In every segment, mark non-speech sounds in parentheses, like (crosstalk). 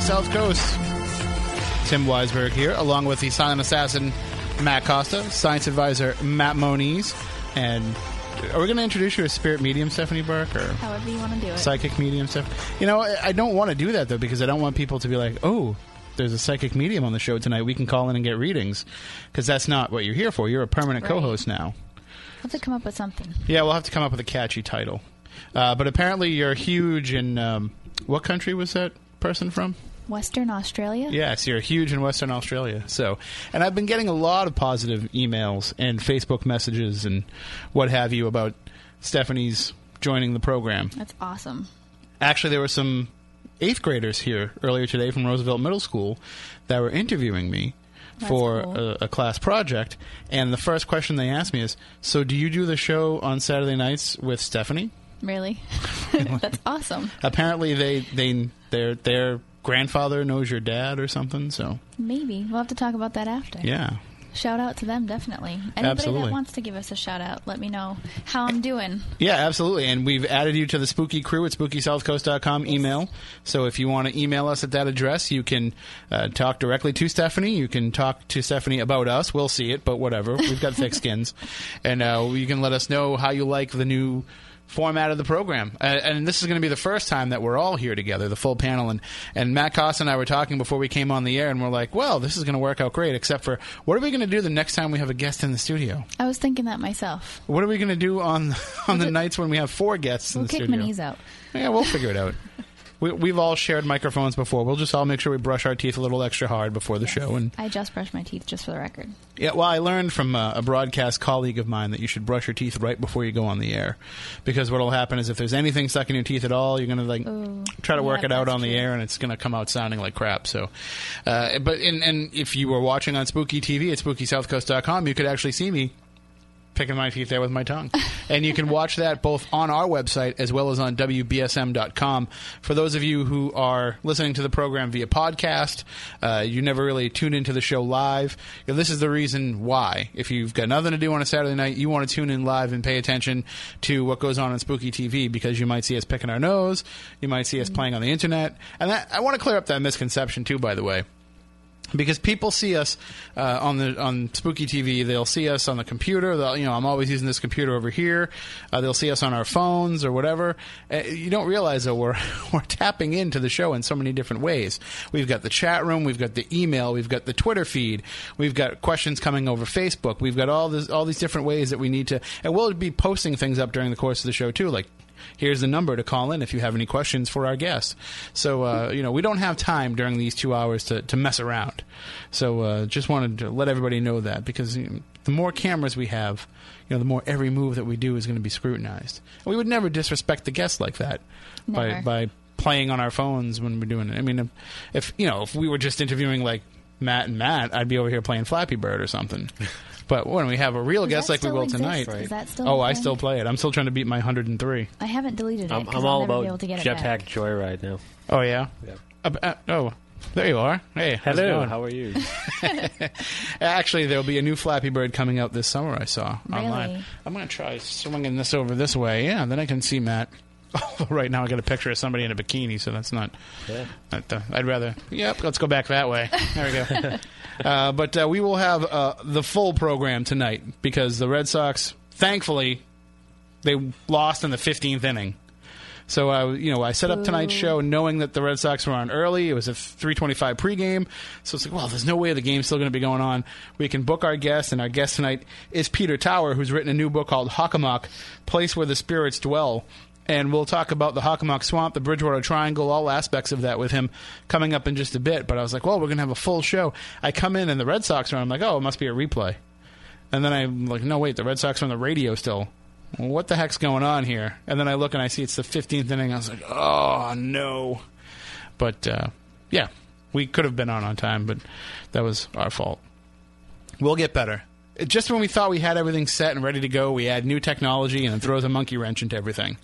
South Coast. Tim Weisberg here, along with the silent assassin Matt Costa, science advisor Matt Moniz, and are we going to introduce you as spirit medium Stephanie Burke or However you want to do it. psychic medium stuff? You know, I I don't want to do that though because I don't want people to be like, oh. There's a psychic medium on the show tonight. We can call in and get readings because that's not what you're here for. You're a permanent Right. co-host now. We'll have to come up with something. Yeah, we'll have to come up with a catchy title. Uh, but apparently, you're huge in um, what country was that person from? Western Australia? Yes, you're huge in Western Australia. So, and I've been getting a lot of positive emails and Facebook messages and what have you about Stephanie's joining the program. That's awesome. Actually, there were some eighth graders here earlier today from Roosevelt Middle School that were interviewing me That's for cool. a, a class project. And the first question they asked me is, "So, do you do the show on Saturday nights with Stephanie?" Really? (laughs) That's awesome. Apparently, they they their their grandfather knows your dad or something. So, Maybe. We'll have to talk about that after. yeah. Shout out to them, definitely. Anybody Absolutely. that wants to give us a shout out, let me know how I'm doing. Yeah, absolutely. And we've added you to the spooky crew at spookysouthcoast.com email. So if you want to email us at that address, you can uh, talk directly to Stephanie. You can talk to Stephanie about us. We'll see it, but whatever. We've got thick (laughs) skins. And uh, you can let us know how you like the new format of the program. Uh, and this is going to be the first time that we're all here together, the full panel. And, and Matt Costa and I were talking before we came on the air, and we're like, well, this is going to work out great, except for what are we going to do the next time we have a guest in the studio? I was thinking that myself. What are we going to do on (laughs) on the nights when we have four guests in We'll the kick studio? my knees out. Yeah, we'll figure it out. (laughs) We, we've all shared microphones before. We'll just all make sure we brush our teeth a little extra hard before the show. And I just brushed my teeth, just for the record. yeah, well, I learned from uh, a broadcast colleague of mine that you should brush your teeth right before you go on the air, because what'll happen is if there's anything stuck in your teeth at all, you're gonna like Ooh. try to work it out on the air, and it's gonna come out sounding like crap. So, uh, but and, and if you were watching on Spooky TV at SpookySouthCoast.com, you could actually see me picking my teeth there with my tongue. and you can watch that both on our website as well as on WBSM.com. For those of you who are listening to the program via podcast, uh, you never really tune into the show live. You know, this is the reason why. If you've got nothing to do on a Saturday night, you want to tune in live and pay attention to what goes on on Spooky TV because you might see us picking our nose, you might see us playing on the internet. And that, I want to clear up that misconception too, by the way because people see us uh, on the on Spooky TV. They'll see us on the computer. They'll, you know, I'm always using this computer over here. Uh, they'll see us on our phones or whatever. Uh, you don't realize that we're (laughs) we're tapping into the show in so many different ways. We've got the chat room. We've got the email. We've got the Twitter feed. We've got questions coming over Facebook. We've got all this all these different ways that we need to. And we'll be posting things up during the course of the show too, like here's the number to call in if you have any questions for our guests. So, uh, you know, we don't have time during these two hours to, to mess around. So, uh, just wanted to let everybody know that because you know, the more cameras we have, you know, the more every move that we do is going to be scrutinized. And we would never disrespect the guests like that by by playing on our phones when we're doing it. I mean, if, if you know, if we were just interviewing like Matt and Matt, I'd be over here playing Flappy Bird or something. (laughs) But when we have a real Does guest that like we still will exist? tonight, Is that still oh, a I thing? still play it. I'm still trying to beat my 103. I haven't deleted it. I'm, 'cause I'm I'll all never about be able to get it Jetpack. Joyride now. Oh yeah. Yep. Uh, uh, oh, there you are. Hey, how's it Hello, going? how are you? (laughs) Actually, there'll be a new Flappy Bird coming out this summer. I saw online. Really? I'm going to try swinging this over this way. Yeah, then I can see Matt. (laughs) right now, I got a picture of somebody in a bikini, so that's not. Yeah. not uh, I'd rather. Yep, let's go back that way. There we go. (laughs) uh, but uh, we will have uh, the full program tonight because the Red Sox, thankfully, they lost in the 15th inning. So I, you know, I set up tonight's show knowing that the Red Sox were on early. It was a 3:25 pregame, so it's like, well, there's no way the game's still going to be going on. We can book our guest, and our guest tonight is Peter Tower, who's written a new book called Hockomock, Place Where the Spirits Dwell. And we'll talk about the Hockomock Swamp, the Bridgewater Triangle, all aspects of that with him coming up in just a bit. But I was like, well, we're going to have a full show. I come in and the Red Sox are on. I'm like, oh, it must be a replay. And then I'm like, no, wait, the Red Sox are on the radio still. What the heck's going on here? And then I look and I see it's the 15th inning. I was like, oh, no. But, uh, yeah, we could have been on on time, but that was our fault. We'll get better. Just when we thought we had everything set and ready to go, we add new technology and it throws a monkey wrench into everything.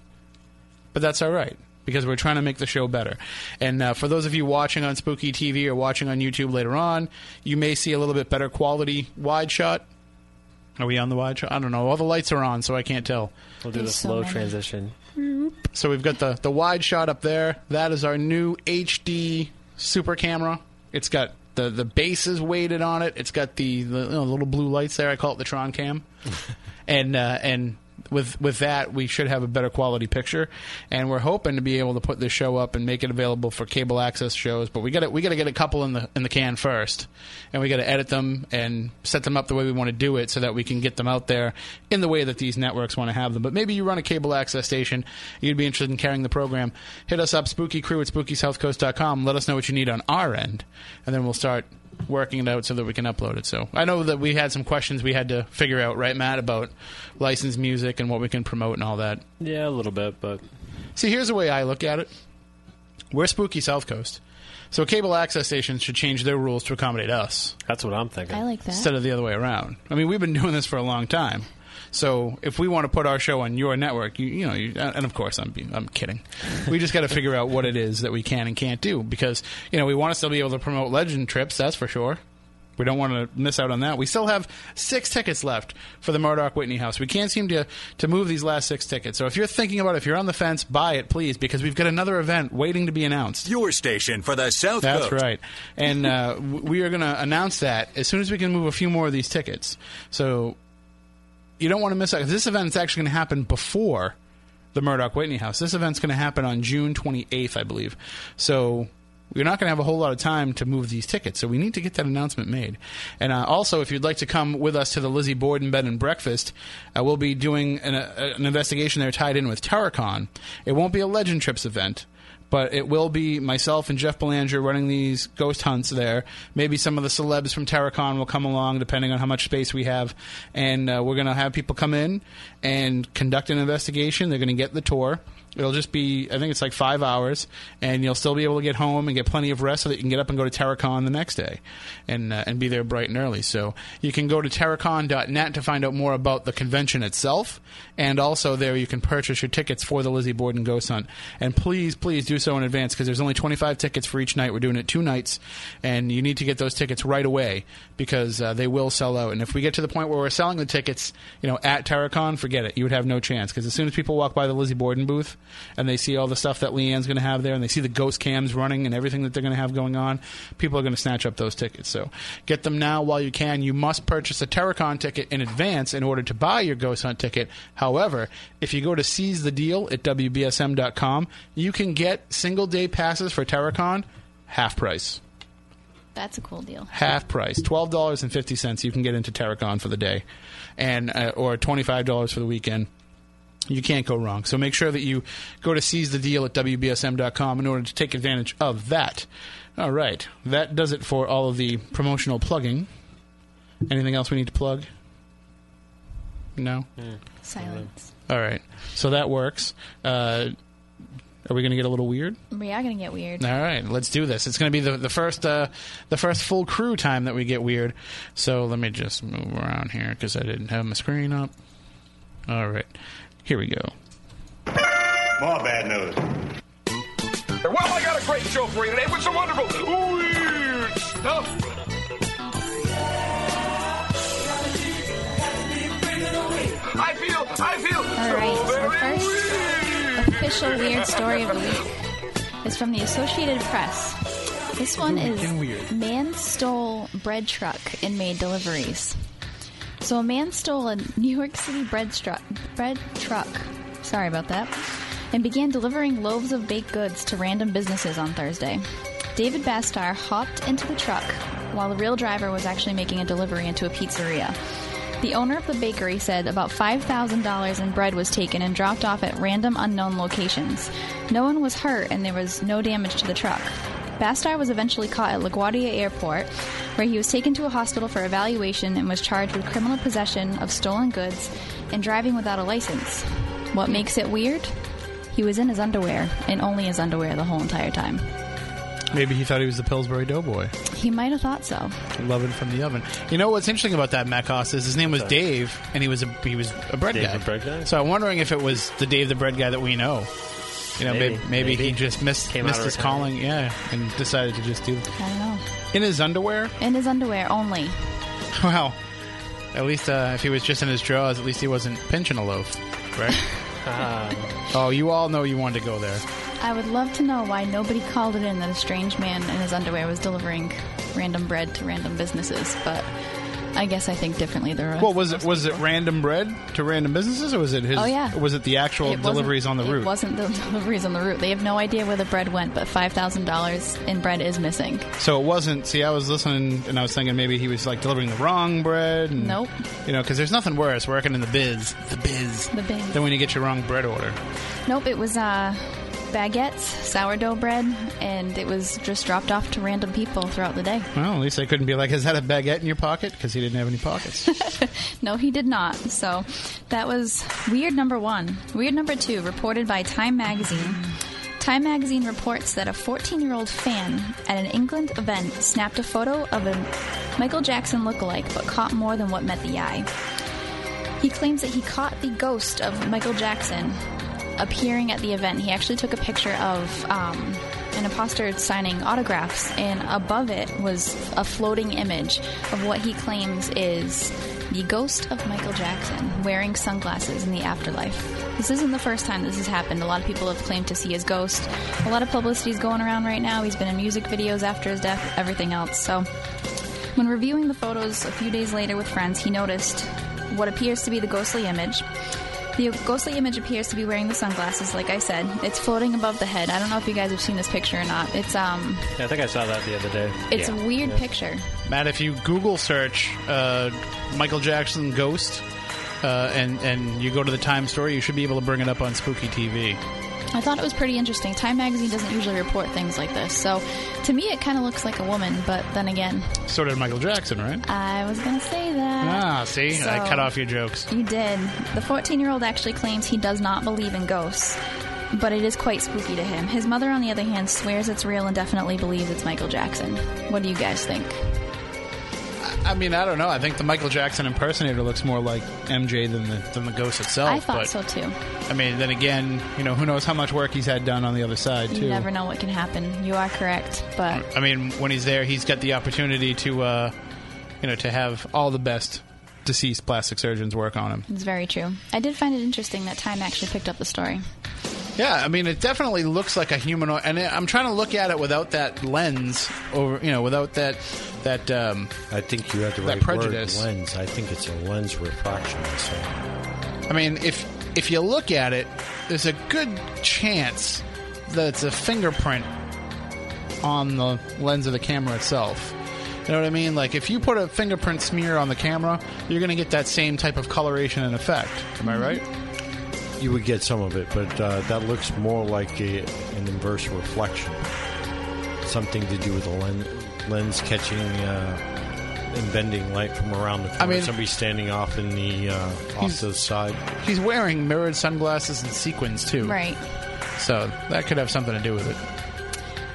But that's all right because we're trying to make the show better. And uh, for those of you watching on Spooky TV or watching on YouTube later on, you may see a little bit better quality wide shot. Are we on the wide shot? I don't know. All the lights are on, so I can't tell. We'll do the so slow many. transition. So we've got the the wide shot up there. That is our new HD super camera. It's got the the base is weighted on it. It's got the, the you know, little blue lights there. I call it the Tron cam. (laughs) and uh, and with with that we should have a better quality picture. And we're hoping to be able to put this show up and make it available for cable access shows but we got to we got to get a couple in the in the can first. And we got to edit them and set them up the way we want to do it so that we can get them out there in the way that these networks want to have them. But maybe you run a cable access station you'd be interested in carrying the program. Hit us up spooky crew at spookysouthcoast.com let us know what you need on our end and then we'll start working it out so that we can upload it. So I know that we had some questions we had to figure out, right, Matt, about licensed music and what we can promote and all that. Yeah, a little bit, but See, here's the way I look at it. We're Spooky South Coast. So cable access stations should change their rules to accommodate us that's what I'm thinking. I like that. instead of the other way around. I mean, we've been doing this for a long time. So if we want to put our show on your network, you, you know, you, and of course I'm I'm kidding. We just got to figure out what it is that we can and can't do because you know we want to still be able to promote legend trips. That's for sure. We don't want to miss out on that. We still have six tickets left for the Murdock Whitney House. We can't seem to to move these last six tickets. So if you're thinking about it, if you're on the fence, buy it, please, because we've got another event waiting to be announced. Your station for the South That's Coast. right. And uh, we are going to announce that as soon as we can move a few more of these tickets. So you don't want to miss out. This event is actually going to happen before the Murdock Whitney House. This event's going to happen on June 28th, I believe. So we're not going to have a whole lot of time to move these tickets. So we need to get that announcement made. And uh, also, if you'd like to come with us to the Lizzie Borden Bed and Breakfast, uh, we'll be doing an, uh, an investigation there tied in with Terracon. It won't be a Legend Trips event but it will be myself and Jeff Belanger running these ghost hunts there. Maybe some of the celebs from Terracon will come along, depending on how much space we have. And uh, we're going to have people come in and conduct an investigation. They're going to get the tour. It'll just be, I think it's like five hours, and you'll still be able to get home and get plenty of rest so that you can get up and go to Terracon the next day and, uh, and be there bright and early. So you can go to terracon.net to find out more about the convention itself, and also there you can purchase your tickets for the Lizzie Borden Ghost Hunt. And please, please do so in advance because there's only 25 tickets for each night. We're doing it two nights, and you need to get those tickets right away because uh, they will sell out. And if we get to the point where we're selling the tickets, you know, at Terracon, forget it. You would have no chance because as soon as people walk by the Lizzie Borden booth and they see all the stuff that Leanne's going to have there, and they see the ghost cams running and everything that they're going to have going on, people are going to snatch up those tickets. So get them now while you can. You must purchase a Terracon ticket in advance in order to buy your ghost hunt ticket. However, if you go to seize the deal at WBSM.com, you can get single day passes for Terracon half price That's a cool deal. half price twelve dollars and fifty cents you can get into Terracon for the day and uh, or twenty five dollars for the weekend you can't go wrong. So make sure that you go to seize the deal at wbsm.com in order to take advantage of that. All right. That does it for all of the promotional plugging. Anything else we need to plug? No? Silence. all right. So that works. Uh, are we going to get a little weird? We are gonna get weird. all right, let's do this. It's going to be the the first uh, the first full crew time that we get weird. So let me just move around here because I didn't have my screen up. All right, here we go. More bad news. Well, I got a great show for you today with some wonderful weird stuff. I feel, I feel All so right, so the first weird. official weird story of the week is from the Associated Press. This one is weird. man stole bread truck and made deliveries. So a man stole a New York City bread, stru- bread truck. Sorry about that. And began delivering loaves of baked goods to random businesses on Thursday. David Bastar hopped into the truck while the real driver was actually making a delivery into a pizzeria. The owner of the bakery said about $5,000 in bread was taken and dropped off at random unknown locations. No one was hurt and there was no damage to the truck. Bastar was eventually caught at LaGuardia Airport, where he was taken to a hospital for evaluation and was charged with criminal possession of stolen goods and driving without a license. What makes it weird? He was in his underwear, and only his underwear the whole entire time. Maybe he thought he was the Pillsbury Doughboy, He might have thought so. loving from the oven. You know what's interesting about that Matt Cost is his name was Dave, and he was a he was a bread Dave guy. the bread guy? So I'm wondering if it was the Dave the bread guy that we know. You know, maybe, Maybe, maybe, he just missed Came missed of his retirement. calling, yeah, and decided to just do I don't know. In his underwear. In his underwear only. Well, at least uh, if he was just in his drawers, at least he wasn't pinching a loaf, right? (laughs) Oh, you all know you wanted to go there. I would love to know why nobody called it in that a strange man in his underwear was delivering random bread to random businesses, but I guess I think differently. There Well, was it was it random bread to random businesses, or was it his? Oh, yeah. Was it the actual It deliveries on the route? It wasn't the (laughs) deliveries on the route. They have no idea where the bread went, but five thousand dollars in bread is missing. So it wasn't. See, I was listening and I was thinking maybe he was like delivering the wrong bread. And, Nope. You know, because there's nothing worse working in the biz, the biz, The biz. than when you get your wrong bread order. Nope, it was uh, baguettes, sourdough bread, and it was just dropped off to random people throughout the day. Well, at least I couldn't be like, "Is that a baguette in your pocket?" Because he didn't have any pockets. (laughs) No, he did not. So that was weird number one. Weird number two, reported by Time Magazine. Time Magazine reports that a 14 year old fan at an England event snapped a photo of a Michael Jackson lookalike but caught more than what met the eye. He claims that he caught the ghost of Michael Jackson appearing at the event. He actually took a picture of um, an imposter signing autographs, and above it was a floating image of what he claims is the ghost of Michael Jackson wearing sunglasses in the afterlife. This isn't the first time this has happened. A lot of people have claimed to see his ghost. A lot of publicity is going around right now. He's been in music videos after his death, everything else. So, when reviewing the photos a few days later with friends, he noticed what appears to be the ghostly image. The ghostly image appears to be wearing the sunglasses, like I said. It's floating above the head. I don't know if you guys have seen this picture or not. It's um, Yeah, I think I saw that the other day. it's a weird picture. Matt, if you Google search uh, Michael Jackson ghost. Uh, and and you go to the Time story, you should be able to bring it up on Spooky TV. I thought it was pretty interesting. Time magazine doesn't usually report things like this, so to me it kind of looks like a woman. But then again, So did Michael Jackson, right? I was gonna say that. Ah, see, I cut off your jokes. You did. The 14 year old actually claims he does not believe in ghosts, but it is quite spooky to him. His mother, on the other hand, swears it's real and definitely believes it's Michael Jackson. What do you guys think? I mean, I don't know. I think the Michael Jackson impersonator looks more like MJ than the than the ghost itself. I thought but, so too. I mean, then again, you know, who knows how much work he's had done on the other side You too. never know what can happen. You are correct, but I mean, when he's there, he's got the opportunity to, uh, you know, to have all the best deceased plastic surgeons work on him. it's very true. I did find it interesting that Time actually picked up the story. Yeah, I mean, it definitely looks like a humanoid, and I'm trying to look at it without that lens, or you know, without that that. Um, I think you have the That right prejudice. word, lens. I think it's a lens refraction. So I mean, if if you look at it, there's a good chance that it's a fingerprint on the lens of the camera itself. You know what I mean? Like if you put a fingerprint smear on the camera, you're going to get that same type of coloration and effect. Am I right? You would get some of it, but uh, that looks more like a, an inverse reflection. Something to do with the lens, lens catching uh, and bending light from around the corner. I mean- Somebody standing off in the uh, off to the side. He's wearing mirrored sunglasses and sequins too. Right. So that could have something to do with it.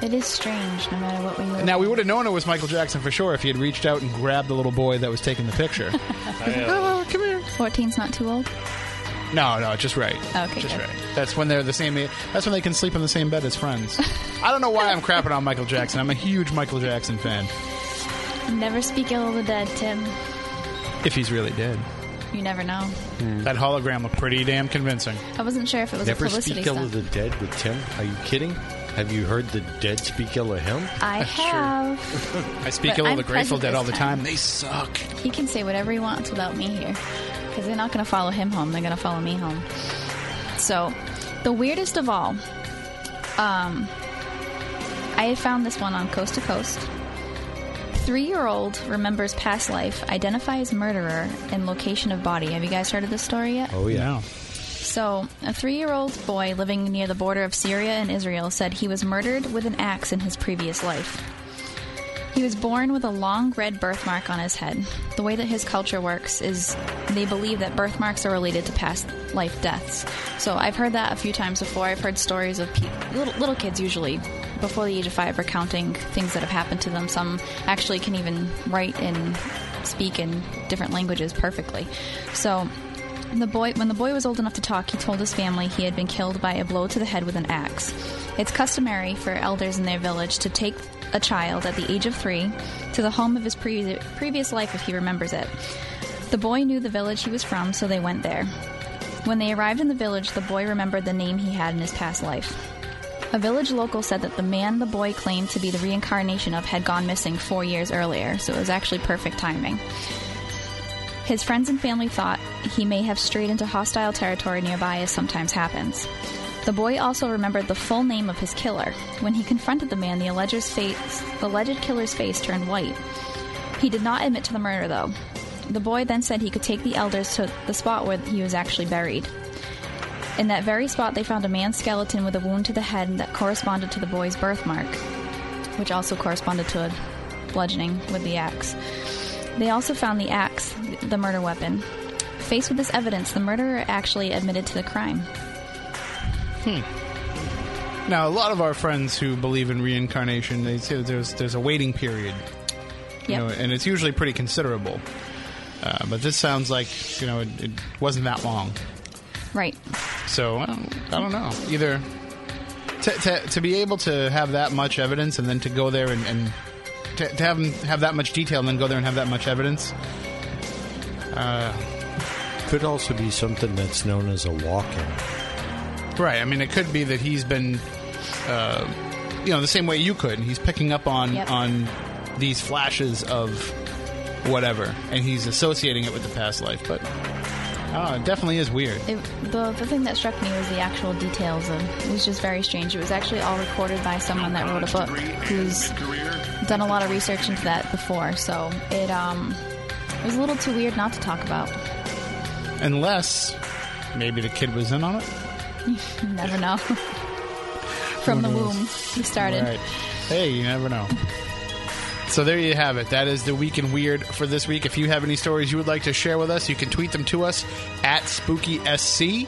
It is strange, no matter what we look. Now we would have known it was Michael Jackson for sure if he had reached out and grabbed the little boy that was taking the picture. (laughs) Oh, come here. 14's not too old. No, no, just right. Oh, okay, just good. right. That's when they're the same. That's when they can sleep in the same bed as friends. I don't know why I'm crapping on Michael Jackson. I'm a huge Michael Jackson fan. Never speak ill of the dead, Tim. If he's really dead, You never know. Hmm. that hologram looked pretty damn convincing. I wasn't sure if it was Never a publicity speak ill stunt. of the dead with Tim. Are you kidding? Have you heard the dead speak ill of him? I have. I speak But ill of the Grateful Dead all the time. time. They suck. He can say whatever he wants without me here. Because they're not going to follow him home, they're going to follow me home. So, the weirdest of all, um, I had found this one on Coast to Coast. Three year old remembers past life, identifies murderer, and location of body. Have you guys heard of this story yet? Oh yeah. So, a three year old boy living near the border of Syria and Israel said he was murdered with an axe in his previous life. He was born with a long red birthmark on his head. The way that his culture works is they believe that birthmarks are related to past life deaths. So I've heard that a few times before. I've heard stories of pe- little, little kids, usually before the age of five, recounting things that have happened to them. Some actually can even write and speak in different languages perfectly. So the boy, when the boy was old enough to talk, he told his family he had been killed by a blow to the head with an axe. It's customary for elders in their village to take a child at the age of three to the home of his pre- previous life if he remembers it. The boy knew the village he was from, so they went there. When they arrived in the village, the boy remembered the name he had in his past life. A village local said that the man the boy claimed to be the reincarnation of had gone missing four years earlier, so it was actually perfect timing. His friends and family thought he may have strayed into hostile territory nearby, as sometimes happens. The boy also remembered the full name of his killer. When he confronted the man, the alleged, face, alleged killer's face turned white. He did not admit to the murder, though. The boy then said he could take the elders to the spot where he was actually buried. In that very spot, they found a man's skeleton with a wound to the head that corresponded to the boy's birthmark, which also corresponded to a bludgeoning with the axe. They also found the axe, the murder weapon. Faced with this evidence, the murderer actually admitted to the crime. Hmm. Now, a lot of our friends who believe in reincarnation, they say there's there's a waiting period, you Yep. know, and it's usually pretty considerable. Uh, but this sounds like you know it, it wasn't that long. Right. So I don't, I don't know either. To, to, to be able to have that much evidence and then to go there and, and to, to have 'em have that much detail and then go there and have that much evidence. Could also be something that's known as a walk-in. Right. I mean, it could be that he's been, uh, you know, the same way you could. He's picking up on Yep. on these flashes of whatever, and he's associating it with the past life. But oh, it definitely is weird. It, the, the thing that struck me was the actual details of it was just very strange. It was actually all recorded by someone that wrote a book who's done a lot of research into that before. So it um it was a little too weird not to talk about. Unless maybe the kid was in on it. (laughs) You never know. (laughs) From the womb, he started. Right. Hey, you never know. So there you have it. That is the week in weird for this week. If you have any stories you would like to share with us, you can tweet them to us at SpookySC.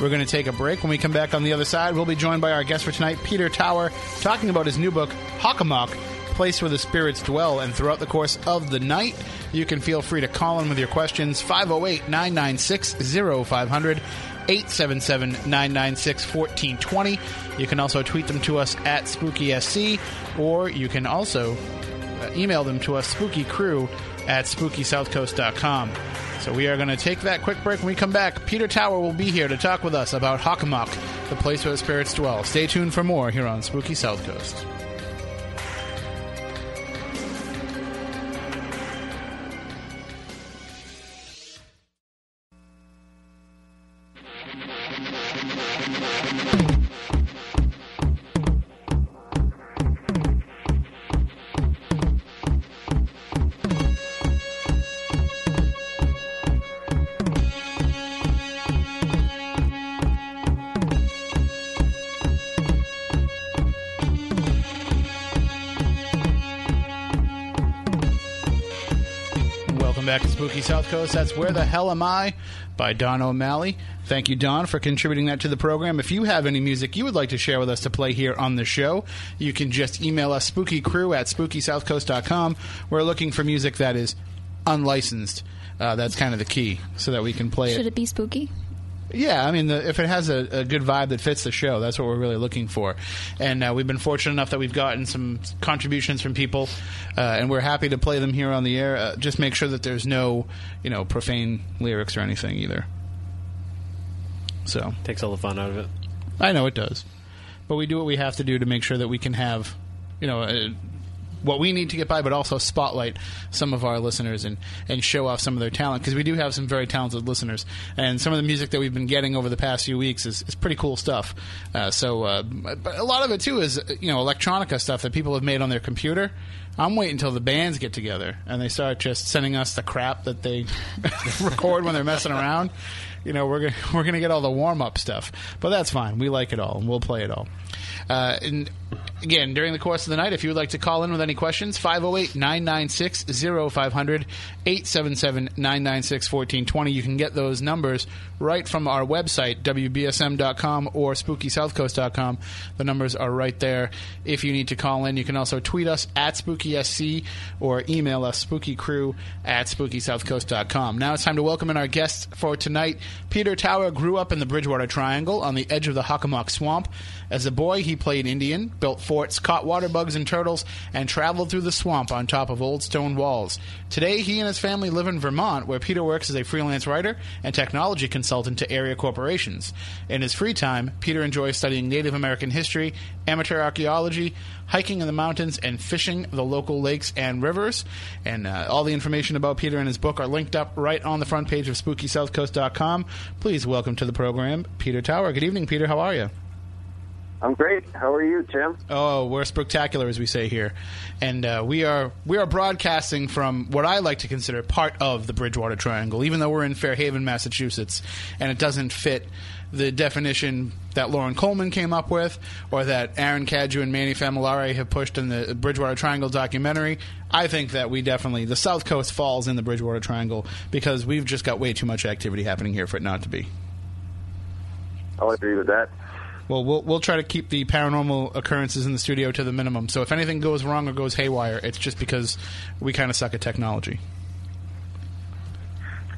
We're going to take a break. When we come back on the other side, we'll be joined by our guest for tonight, Peter Tower, talking about his new book, Hockomock, Place Where the Spirits Dwell. And throughout the course of the night, you can feel free to call in with your questions, 508 996 0500. 877 996 1420. You can also tweet them to us at SpookySC, or you can also uh, email them to us, spookycrew at spookysouthcoast.com. So we are going to take that quick break. When we come back, Peter Tower will be here to talk with us about Hockomock, the place where the spirits dwell. Stay tuned for more here on Spooky South Coast. Spooky South Coast. That's Where the Hell Am I by Don O'Malley. Thank you, Don, for contributing that to the program. If you have any music you would like to share with us to play here on the show, you can just email us spookycrew at spookysouthcoast.com. We're looking for music that is unlicensed. Uh, that's kind of the key so that we can play it. Should it be spooky? Yeah, I mean, the, if it has a, a good vibe that fits the show, that's what we're really looking for. And uh, we've been fortunate enough that we've gotten some contributions from people, uh, and we're happy to play them here on the air. Uh, just make sure that there's no, you know, profane lyrics or anything either. So Takes all the fun out of it. I know it does, but we do what we have to do to make sure that we can have, you know. Uh, what we need to get by, but also spotlight some of our listeners and, and show off some of their talent because we do have some very talented listeners, and some of the music that we've been getting over the past few weeks is, is pretty cool stuff. Uh, so, uh, but a lot of it too is you know electronica stuff that people have made on their computer. I'm waiting until the bands get together and they start just sending us the crap that they (laughs) record when they're messing around. You know, we're gonna, (laughs) we're gonna get all the warm up stuff, but that's fine. We like it all, and we'll play it all. Uh, and again, during the course of the night, if you would like to call in with any questions, 508 996 0500 877 996 1420. You can get those numbers right from our website, WBSM.com or SpookySouthCoast.com. The numbers are right there. If you need to call in, you can also tweet us at SpookySC or email us spookycrew at SpookySouthCoast.com. Now it's time to welcome in our guests for tonight. Peter Tower grew up in the Bridgewater Triangle on the edge of the Hockomock Swamp. As a boy, he played Indian, built forts, caught water bugs and turtles, and traveled through the swamp on top of old stone walls. Today, he and his family live in Vermont, where Peter works as a freelance writer and technology consultant to area corporations. In his free time, Peter enjoys studying Native American history, amateur archaeology, hiking in the mountains, and fishing the local lakes and rivers. And uh, all the information about Peter and his book are linked up right on the front page of SpookySouthCoast.com. Please welcome to the program, Peter Tower. Good evening, Peter. How are you? I'm great. How are you, Tim? Oh, we're spectacular, as we say here, and uh, we are we are broadcasting from what I like to consider part of the Bridgewater Triangle, even though we're in Fairhaven, Massachusetts, and it doesn't fit the definition that Loren Coleman came up with, or that Aaron Cadieux and Manny Famolare have pushed in the Bridgewater Triangle documentary. I think that we definitely the South Coast falls in the Bridgewater Triangle because we've just got way too much activity happening here for it not to be. I'll agree with that. Well, we'll we'll try to keep the paranormal occurrences in the studio to the minimum. So if anything goes wrong or goes haywire, it's just because we kind of suck at technology.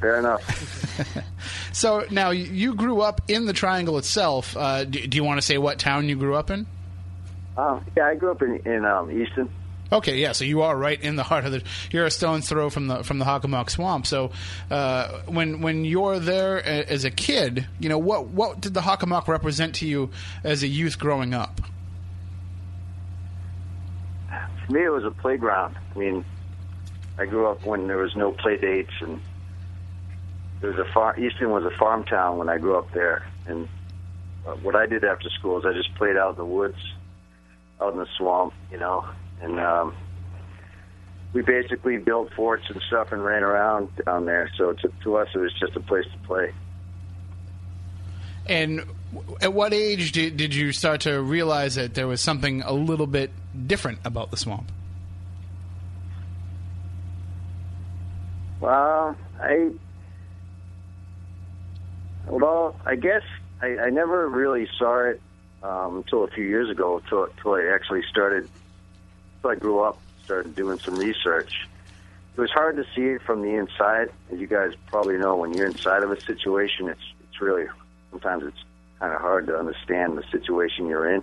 Fair enough. (laughs) So now you- grew up in the Triangle itself. Uh, do, do you want to say what town you grew up in? um, yeah, I grew up in, in um, Easton. Okay, yeah. So you are right in the heart of the. You're a stone's throw from the from the Hockomock Swamp. So uh, when when you're there as a kid, you know what what did the Hockomock represent to you as a youth growing up? For me, it was a playground. I mean, I grew up when there was no play dates, and there was a far. Easton was a farm town when I grew up there. And uh, what I did after school is I just played out in the woods, out in the swamp, you know, and um, we basically built forts and stuff and ran around down there. So to, to us, it was just a place to play. And at what age did, did you start to realize that there was something a little bit different about the swamp? Well, I well, I guess I, I never really saw it um, until a few years ago. Until, until I actually started, until I grew up, started doing some research. It was hard to see it from the inside, as you guys probably know. When you're inside of a situation, it's it's really sometimes it's kind of hard to understand the situation you're in.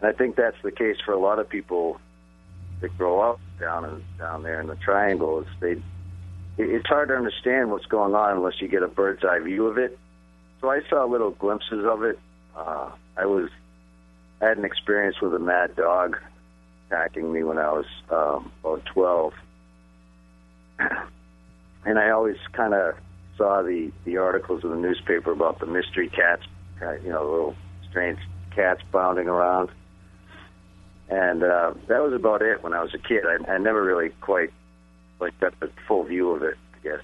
And I think that's the case for a lot of people that grow up down in, down there in the triangle. Is they it- it's hard to understand what's going on unless you get a bird's eye view of it. So I saw little glimpses of it. Uh, I was I had an experience with a mad dog attacking me when I was um, about twelve, (clears throat) and I always kind of saw the the articles in the newspaper about the mystery cats, uh, you know, little strange cats bounding around. And uh, that was about it when I was a kid. I, I never really quite like got the full view of it, I guess.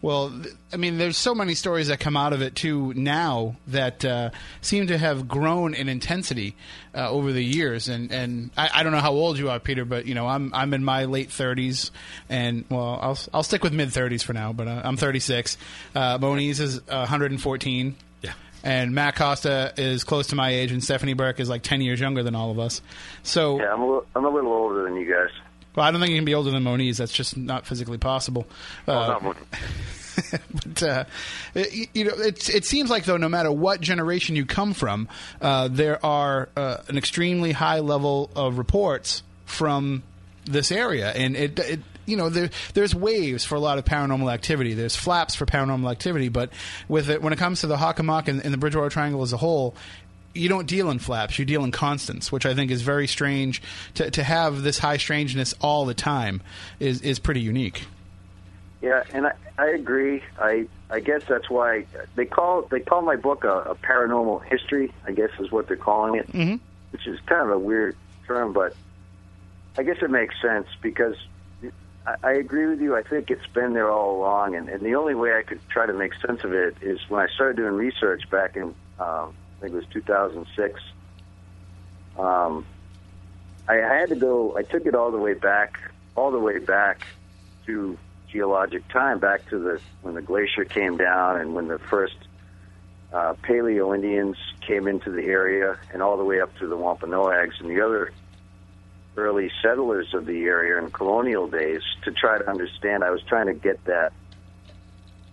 Well, th- I mean, there's so many stories that come out of it too now that uh, seem to have grown in intensity uh, over the years. And and I, I don't know how old you are, Peter, but you know, I'm I'm in my late 30s, and well, I'll I'll stick with mid 30s for now. But uh, I'm 36. Uh, Moniz is 114. Yeah. And Matt Costa is close to my age, and Stephanie Burke is like 10 years younger than all of us. So, Yeah, I'm a little, I'm a little older than you guys. Well, I don't think you can be older than Moniz. That's just not physically possible. Oh, Uh, not (laughs) but uh, it, you know, it's, it seems like though, no matter what generation you come from, uh, there are uh, an extremely high level of reports from this area, and it, it you know, there, there's waves for a lot of paranormal activity. There's flaps for paranormal activity, but with it, when it comes to the Hockomock and, and the Bridgewater Triangle as a whole, you don't deal in flaps. You deal in constants, which I think is very strange. To, to have this high strangeness all the time is is pretty unique. Yeah, and I, I agree. I I guess that's why they call they call my book a, a paranormal history. I guess is what they're calling it, mm-hmm. which is kind of a weird term, but I guess it makes sense because I, I agree with you. I think it's been there all along, and, and the only way I could try to make sense of it is when I started doing research back in um, I think it was 2006. Um, I, had to go. I took it all the way back, all the way back to geologic time, back to the when the glacier came down and when the first uh, Paleo Indians came into the area, and all the way up to the Wampanoags and the other early settlers of the area in colonial days to try to understand. I was trying to get that,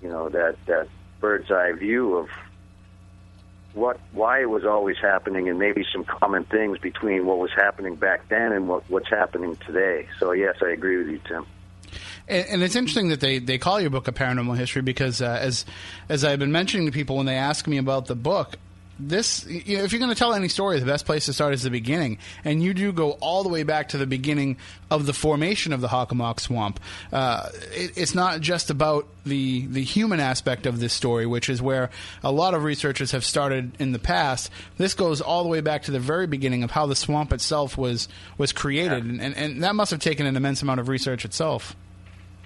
you know, that that bird's eye view of what why it was always happening, and maybe some common things between what was happening back then and what, what's happening today. So yes, I agree with you, Tim. And, and it's interesting that they, they call your book a paranormal history because uh, as as I've been mentioning to people when they ask me about the book, this you know, if you're going to tell any story, the best place to start is the beginning, and you do go all the way back to the beginning of the formation of the Hockomock Swamp. Uh, it, it's not just about the the human aspect of this story, which is where a lot of researchers have started in the past. This goes all the way back to the very beginning of how the swamp itself was was created, and, and, and that must have taken an immense amount of research itself.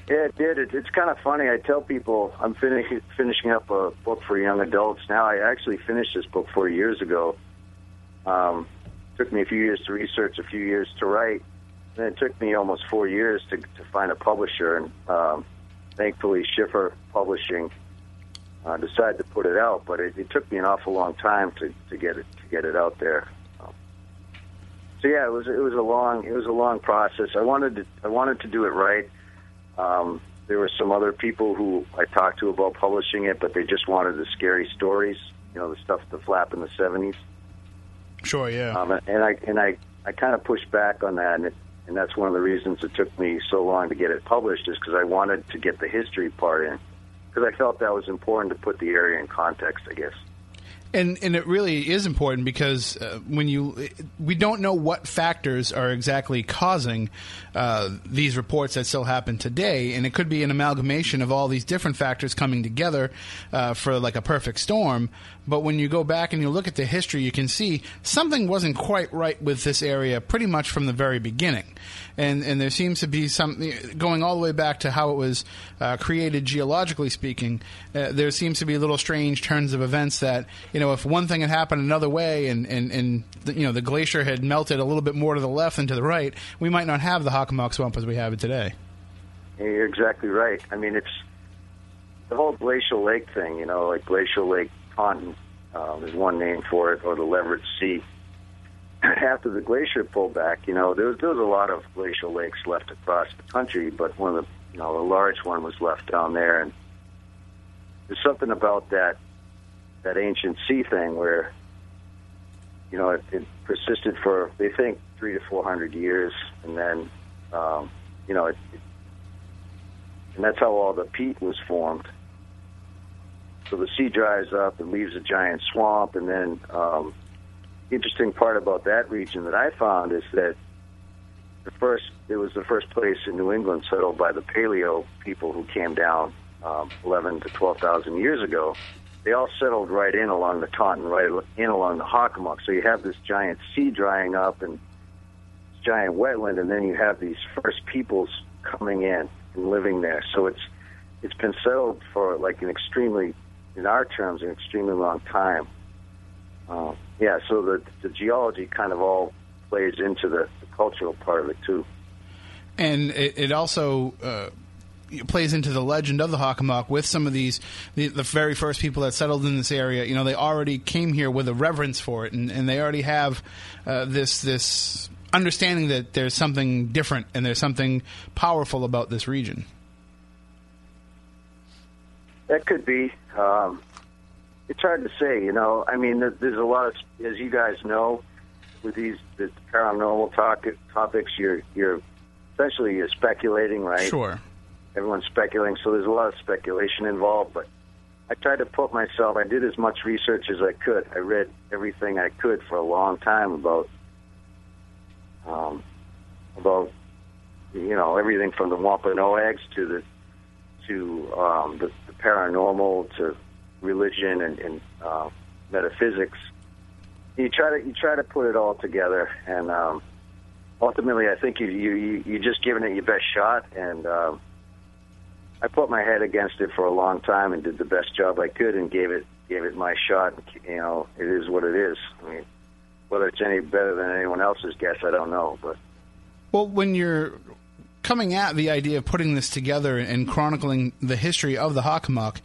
Yeah, it did. It, it's kind of funny. I tell people I'm finishing finishing up a book for young adults now. I actually finished this book four years ago. Um, took me a few years to research, a few years to write, and it took me almost four years to to find a publisher. And um, thankfully, Schiffer Publishing uh, decided to put it out. But it, it took me an awful long time to to get it to get it out there. So yeah, it was it was a long it was a long process. I wanted to I wanted to do it right. Um, there were some other people who I talked to about publishing it, but they just wanted the scary stories, you know, the stuff the flap in the seventies. Sure, yeah. Um, and I and I I kind of pushed back on that, and it, and that's one of the reasons it took me so long to get it published, is because I wanted to get the history part in, because I felt that was important to put the area in context, I guess. And and it really is important because uh, when you we don't know what factors are exactly causing uh, these reports that still happen today, and it could be an amalgamation of all these different factors coming together uh, for like a perfect storm. But when you go back and you look at the history, you can see something wasn't quite right with this area pretty much from the very beginning. And, and there seems to be some going all the way back to how it was uh, created geologically speaking. Uh, there seems to be little strange turns of events that you know if one thing had happened another way and and, and the, you know the glacier had melted a little bit more to the left than to the right, we might not have the Hockomock Swamp as we have it today. You're exactly right. I mean, it's the whole glacial lake thing. You know, like glacial lake Taunton um, is one name for it, or the Leverett Sea. (clears throat) After the glacier pulled back, you know, there was, there was a lot of glacial lakes left across the country, but one of the, you know, the large one was left down there, and there's something about that that ancient sea thing where, you know, it, it persisted for they think three to four hundred years, and then, um, you know, it, it, and that's how all the peat was formed. So the sea dries up and leaves a giant swamp, and then um, interesting part about that region that I found is that the first it was the first place in New England settled by the Paleo people who came down um, 11 to 12,000 years ago. They all settled right in along the Taunton, right in along the Hockomock. So you have this giant sea drying up and giant wetland, and then you have these first peoples coming in and living there. So it's it's been settled for like an extremely, in our terms, an extremely long time. Uh, yeah, so the the geology kind of all plays into the, the cultural part of it too. and it, it also uh, plays into the legend of the Hockomock with some of these the, the very first people that settled in this area. You know, they already came here with a reverence for it, and, and they already have uh, this this understanding that there's something different and there's something powerful about this region. That could be. Um, it's hard to say, you know. I mean, there's a lot of, as you guys know, with these the paranormal talk, topics, you're you're essentially you're speculating, right? Sure. Everyone's speculating, so there's a lot of speculation involved. But I tried to put myself. I did as much research as I could. I read everything I could for a long time about um, about you know everything from the Wampanoags to the to um, the, the paranormal to religion and, and uh, metaphysics. You try to you try to put it all together, and um, ultimately, I think you you you just giving it your best shot. And um, I put my head against it for a long time and did the best job I could, and gave it gave it my shot. You know, it is what it is. I mean, whether it's any better than anyone else's guess, I don't know, but. Well, when you're coming at the idea of putting this together and chronicling the history of the Hockomock,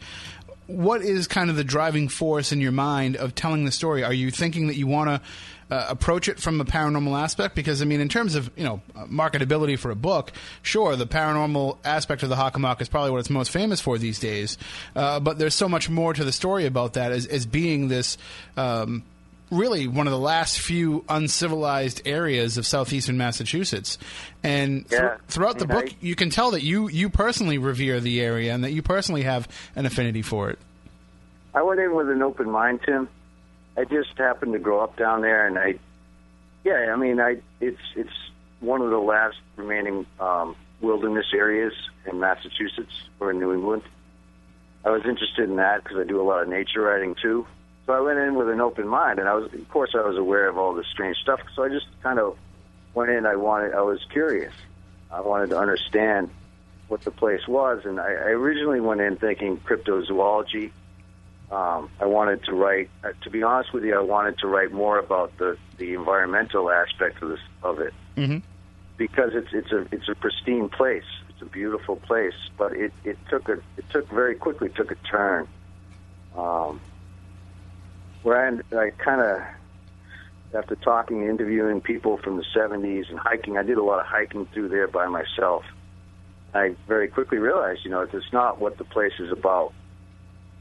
what is kind of the driving force in your mind of telling the story? Are you thinking that you want to uh, approach it from a paranormal aspect? Because I mean, in terms of you know marketability for a book, sure, the paranormal aspect of the Hockomock is probably what it's most famous for these days. Uh, but there's so much more to the story about that as, as being this. Um, really one of the last few uncivilized areas of southeastern Massachusetts. And thr- Yeah. throughout the book, you can tell that you, you personally revere the area and that you personally have an affinity for it. I went in with an open mind, Tim. I just happened to grow up down there, and I, yeah, I mean, I it's it's one of the last remaining um, wilderness areas in Massachusetts or in New England. I was interested in that because I do a lot of nature writing too. So I went in with an open mind, and I was, of course, I was aware of all this strange stuff. So I just kind of went in. I wanted, I was curious. I wanted to understand what the place was, and I, I originally went in thinking cryptozoology. Um, I wanted to write. Uh, to be honest with you, I wanted to write more about the the environmental aspect of this of it Mm-hmm. because it's it's a it's a pristine place. It's a beautiful place, but it it took a it took very quickly took a turn. Um, where I, I kind of after talking interviewing people from the 70s and hiking, I did a lot of hiking through there by myself. I very quickly realized, you know, it's not what the place is about.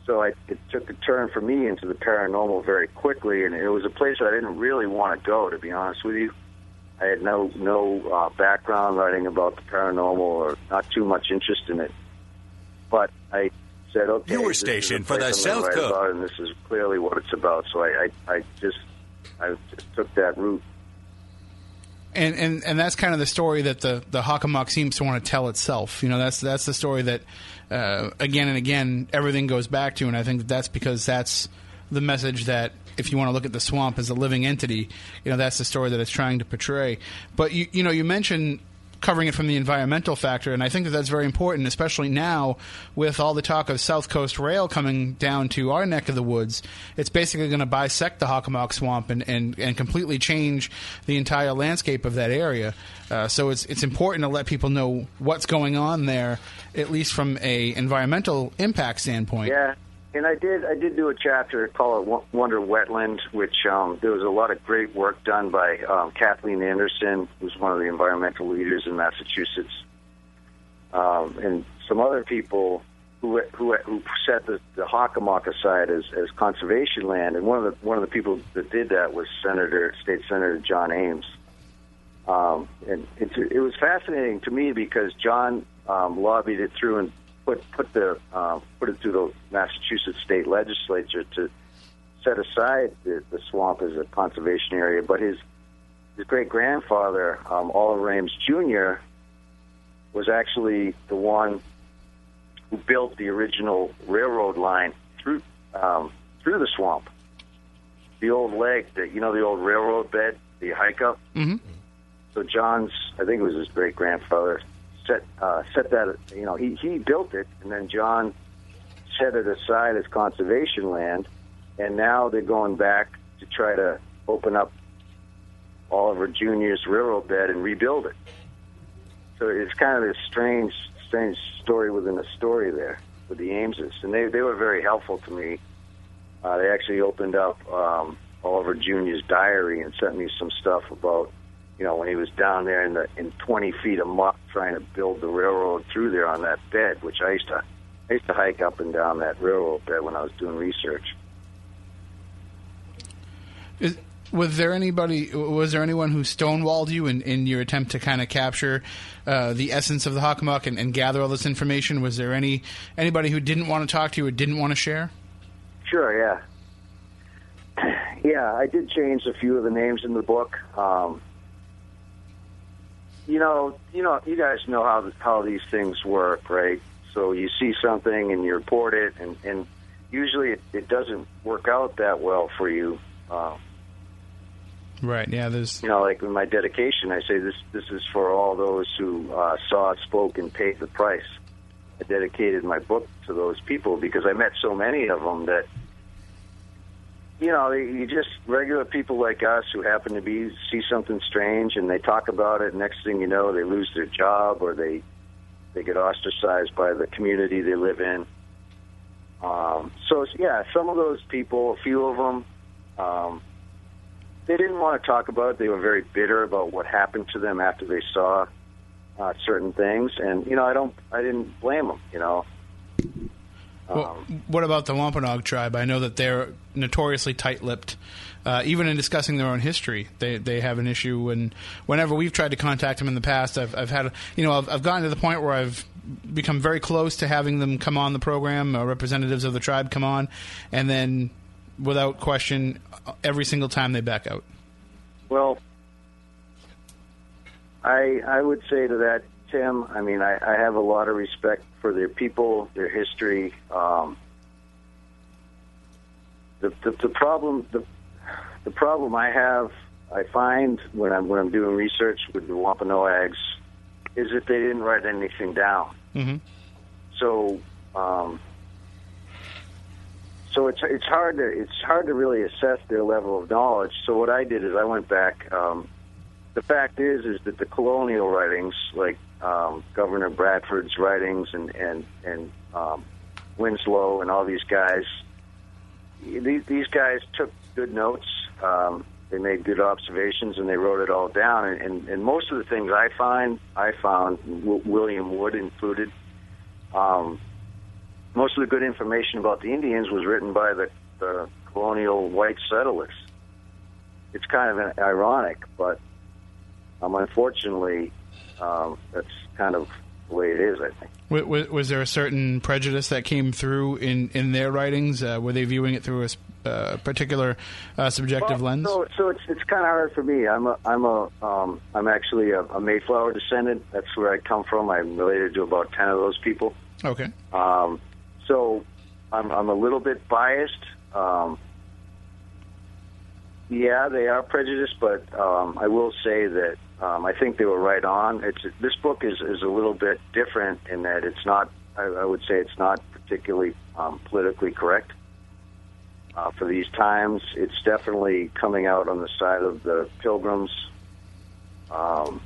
So I, it took a turn for me into the paranormal very quickly, and it was a place that I didn't really want to go, to be honest with you. I had no no uh, background writing about the paranormal or not too much interest in it. But I said, okay, Newer this is a station for the place I'm gonna South Coast. about, and this is clearly what it's about. So I, I, I just I just took that route. and and and that's kind of the story that the the Hockomock seems to want to tell itself. You know, that's that's the story that uh, again and again everything goes back to, and I think that that's because that's the message that if you want to look at the swamp as a living entity, you know, that's the story that it's trying to portray. But you you know, you mentioned covering it from the environmental factor, and I think that that's very important, especially now with all the talk of South Coast Rail coming down to our neck of the woods. It's basically going to bisect the Hockomock Swamp and, and, and completely change the entire landscape of that area. Uh, so it's it's important to let people know what's going on there, at least from a environmental impact standpoint. Yeah, and I did I did do a chapter called Wo- Wonder Wetland, which um, there was a lot of great work done by um, Kathleen Anderson, who's one of the environmental leaders in Massachusetts, um, and some other people who who, who set the, the Hockomock aside as, as conservation land. And one of the one of the people that did that was Senator State Senator John Ames. Um, and it's, it was fascinating to me because John um, lobbied it through and put put the uh, put it through the Massachusetts state legislature to set aside the, the swamp as a conservation area. But his his great grandfather, um, Oliver Ames Jr., was actually the one who built the original railroad line through um, through the swamp. The old leg, that you know, the old railroad bed you hike up. Mm-hmm. So John's, I think it was his great grandfather, set uh, set that. You know, he he built it, and then John set it aside as conservation land, and now they're going back to try to open up Oliver Jr.'s railroad bed and rebuild it. So it's kind of this strange, strange story within a story there with the Ameses, and they they were very helpful to me. Uh, they actually opened up um, Oliver Jr.'s diary and sent me some stuff about, you know, when he was down there in the in 20 feet of muck trying to build the railroad through there on that bed, which I used to I used to hike up and down that railroad bed when I was doing research. Is, was there anybody? Was there anyone who stonewalled you in, in your attempt to kind of capture uh, the essence of the Hockomock and, and gather all this information? Was there any anybody who didn't want to talk to you or didn't want to share? Sure, yeah. (clears throat) Yeah, I did change a few of the names in the book. Um, you know, you know, you guys know how how these things work, right? So you see something and you report it, and, and usually it, it doesn't work out that well for you. Uh, Right. Yeah. There's. you know, like in my dedication, I say this this is for all those who uh, saw, spoke, and paid the price. I dedicated my book to those people because I met so many of them that, you know, you just regular people like us who happen to be see something strange and they talk about it. Next thing you know, they lose their job or they they get ostracized by the community they live in. Um, so yeah, some of those people, a few of them, um, they didn't want to talk about it. They were very bitter about what happened to them after they saw uh, certain things, and you know, I don't, I didn't blame them. You know, Well, what about the Wampanoag tribe? I know that they're notoriously tight-lipped. Uh, even in discussing their own history, they they have an issue. And whenever we've tried to contact them in the past, I've I've had you know I've, I've gotten to the point where I've become very close to having them come on the program, uh, representatives of the tribe come on, and then without question, every single time they back out. Well, I I would say to that, Tim. I mean, I, I have a lot of respect for their people, their history. Um, the, the the problem the the problem I have, I find when I'm when I'm doing research with the Wampanoags, is that they didn't write anything down. Mm-hmm. So. Um, so it's it's hard to it's hard to really assess their level of knowledge. So what I did is I went back. Um, the fact is is that the colonial writings, like um, Governor Bradford's writings and and and um, Winslow and all these guys, these, guys took good notes. Um, they made good observations and they wrote it all down. And, and, and most of the things I find, I found w- William Wood included. Um, most of the good information about the Indians was written by the, the colonial white settlers. It's kind of ironic, but um, unfortunately, um, that's kind of the way it is. I think. Was, was, was there a certain prejudice that came through in, in their writings? Uh, were they viewing it through a uh, particular uh, subjective Well, lens? So, so it's it's kind of hard for me. I'm a I'm a um, I'm actually a, a Mayflower descendant. That's where I come from. I'm related to about ten of those people. Okay. Um, so I'm, I'm a little bit biased. Um, yeah, they are prejudiced, but um, I will say that um, I think they were right on. It's this book is is a little bit different in that it's not. I, I would say it's not particularly um, politically correct uh, for these times. It's definitely coming out on the side of the pilgrims. Um,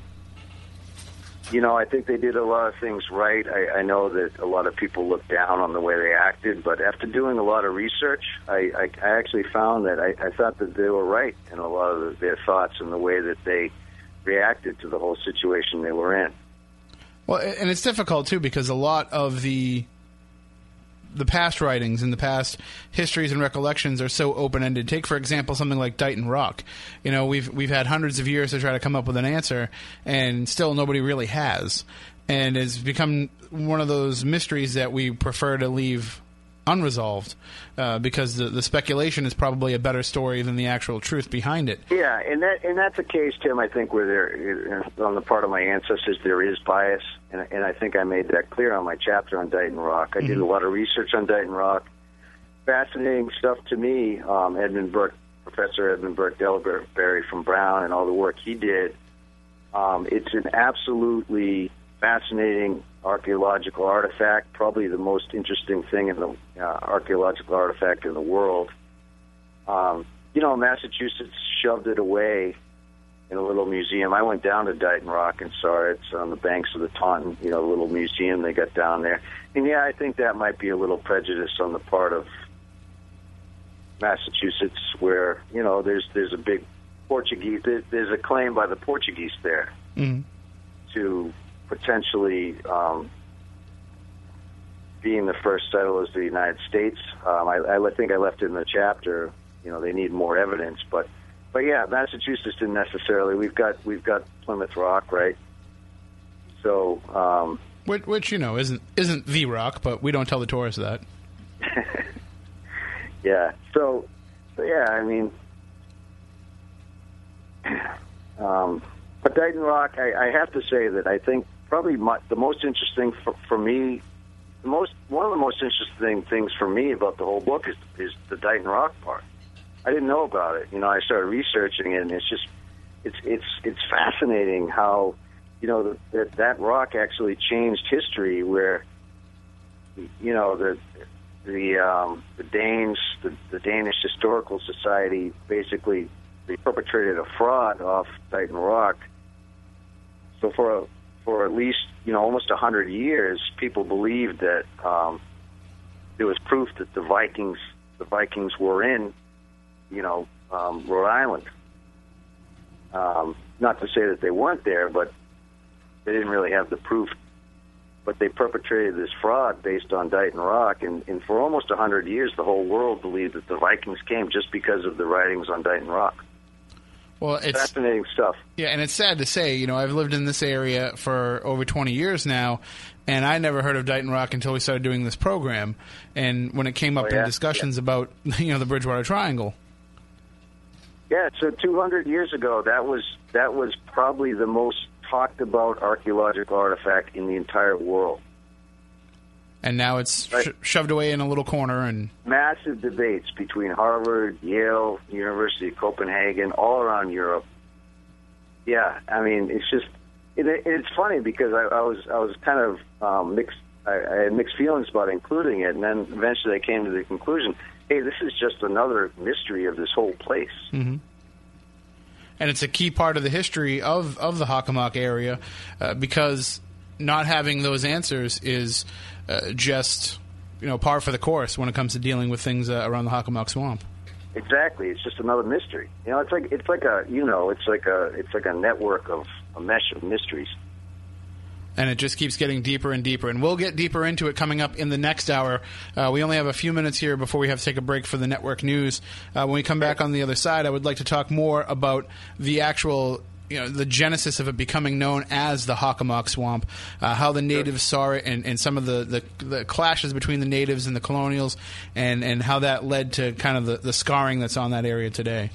you know, I think they did a lot of things right. I, I know that a lot of people look down on the way they acted, but after doing a lot of research, I, I, I actually found that I, I thought that they were right in a lot of their thoughts and the way that they reacted to the whole situation they were in. Well, and it's difficult too because a lot of the the past writings and the past histories and recollections are so open ended. Take for example something like Dighton Rock. You know, we've we've had hundreds of years to try to come up with an answer, and still nobody really has. And it's become one of those mysteries that we prefer to leave unresolved uh, because the, the speculation is probably a better story than the actual truth behind it. Yeah, and that and that's a case, Tim. I think where there, on the part of my ancestors, there is bias, and, and I think I made that clear on my chapter on Dighton Rock. I did a lot of research on Dighton Rock. Fascinating stuff to me. Um, Edmund Burke, Professor Edmund Burke Delabarre from Brown, and all the work he did. Um, it's an absolutely fascinating archaeological artifact, probably the most interesting thing in the uh, archaeological artifact in the world. Um, you know, Massachusetts shoved it away in a little museum. I went down to Dighton Rock and saw it. It's on the banks of the Taunton, you know, little museum they got down there. And yeah, I think that might be a little prejudice on the part of Massachusetts, where you know there's there's a big Portuguese. There's a claim by the Portuguese there Mhm. to potentially um, being the first settlers of the United States. Um, I, I think I left it in the chapter. You know, they need more evidence, but but yeah, Massachusetts didn't necessarily. We've got we've got Plymouth Rock, right? So um, Which, which you know isn't isn't the rock, but we don't tell the tourists that. (laughs) yeah, so, so yeah, I mean, (clears throat) um, but Dighton Rock, I, I have to say that I think probably my, the most interesting for, for me, the most one of the most interesting things for me about the whole book is is the Dighton Rock part. I didn't know about it. You know, I started researching it, and it's just it's it's it's fascinating how you know that that rock actually changed history. Where you know the the um, the Danes, the, the Danish Historical Society, basically they perpetrated a fraud off Dighton Rock. So for a, for at least you know almost a hundred years, people believed that um, there was proof that the Vikings the Vikings were in, you know, um, Rhode Island. Um, not to say that they weren't there, but they didn't really have the proof. But they perpetrated this fraud based on Dighton Rock, and, and for almost a hundred years, the whole world believed that the Vikings came just because of the writings on Dighton Rock. Well, it's Fascinating stuff. Yeah, and it's sad to say, you know, I've lived in this area for over 20 years now, and I never heard of Dighton Rock until we started doing this program. And when it came up Oh, yeah? in discussions about, (laughs) you know, the Bridgewater Triangle. Yeah, so 200 years ago, that was that was probably the most talked about archaeological artifact in the entire world. And now it's Right. sh- shoved away in a little corner, and Massive debates between Harvard, Yale, University of Copenhagen, all around Europe. Yeah, I mean, it's just it, it's funny because I, I was I was kind of um, mixed. I, I had mixed feelings about including it, and then eventually I came to the conclusion: hey, this is just another mystery of this whole place. and it's a key part of the history of, of the Hockomock area uh, because not having those answers is uh, just, you know, par for the course when it comes to dealing with things uh, around the Hockomock Swamp. Exactly. It's just another mystery. You know, it's like it's like a you know, it's like a it's like a network of a mesh of mysteries. and it just keeps getting deeper and deeper. And we'll get deeper into it coming up in the next hour. Uh, we only have a few minutes here before we have to take a break for the network news. Uh, when we come back on the other side, I would like to talk more about the actual. You know the genesis of it becoming known as the Hockomock Swamp, uh, how the natives saw it, and, and some of the, the, the clashes between the natives and the colonials, and, and how that led to kind of the, the scarring that's on that area today.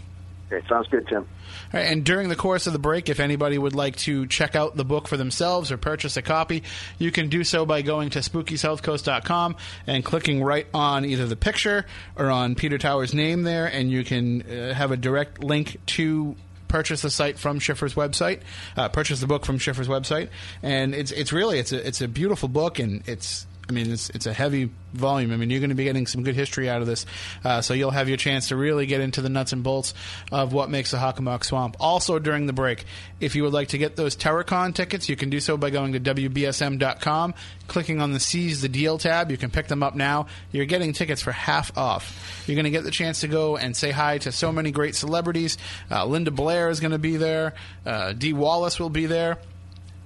Okay, sounds good, Tim. Right, and during the course of the break, if anybody would like to check out the book for themselves or purchase a copy, you can do so by going to spookysouthcoast.com and clicking right on either the picture or on Peter Tower's name there, and you can uh, have a direct link to purchase the site from Schiffer's website, uh, purchase the book from Schiffer's website, and it's it's really it's a it's a beautiful book, and it's I mean, it's it's a heavy volume. I mean, you're going to be getting some good history out of this, uh, so you'll have your chance to really get into the nuts and bolts of what makes the Hockomock Swamp. Also, during the break, if you would like to get those TerrorCon tickets, you can do so by going to wbsm.com, clicking on the Seize the Deal tab. You can pick them up now. You're getting tickets for half off. You're going to get the chance to go and say hi to so many great celebrities. Uh, Linda Blair is going to be there. Uh, Dee Wallace will be there.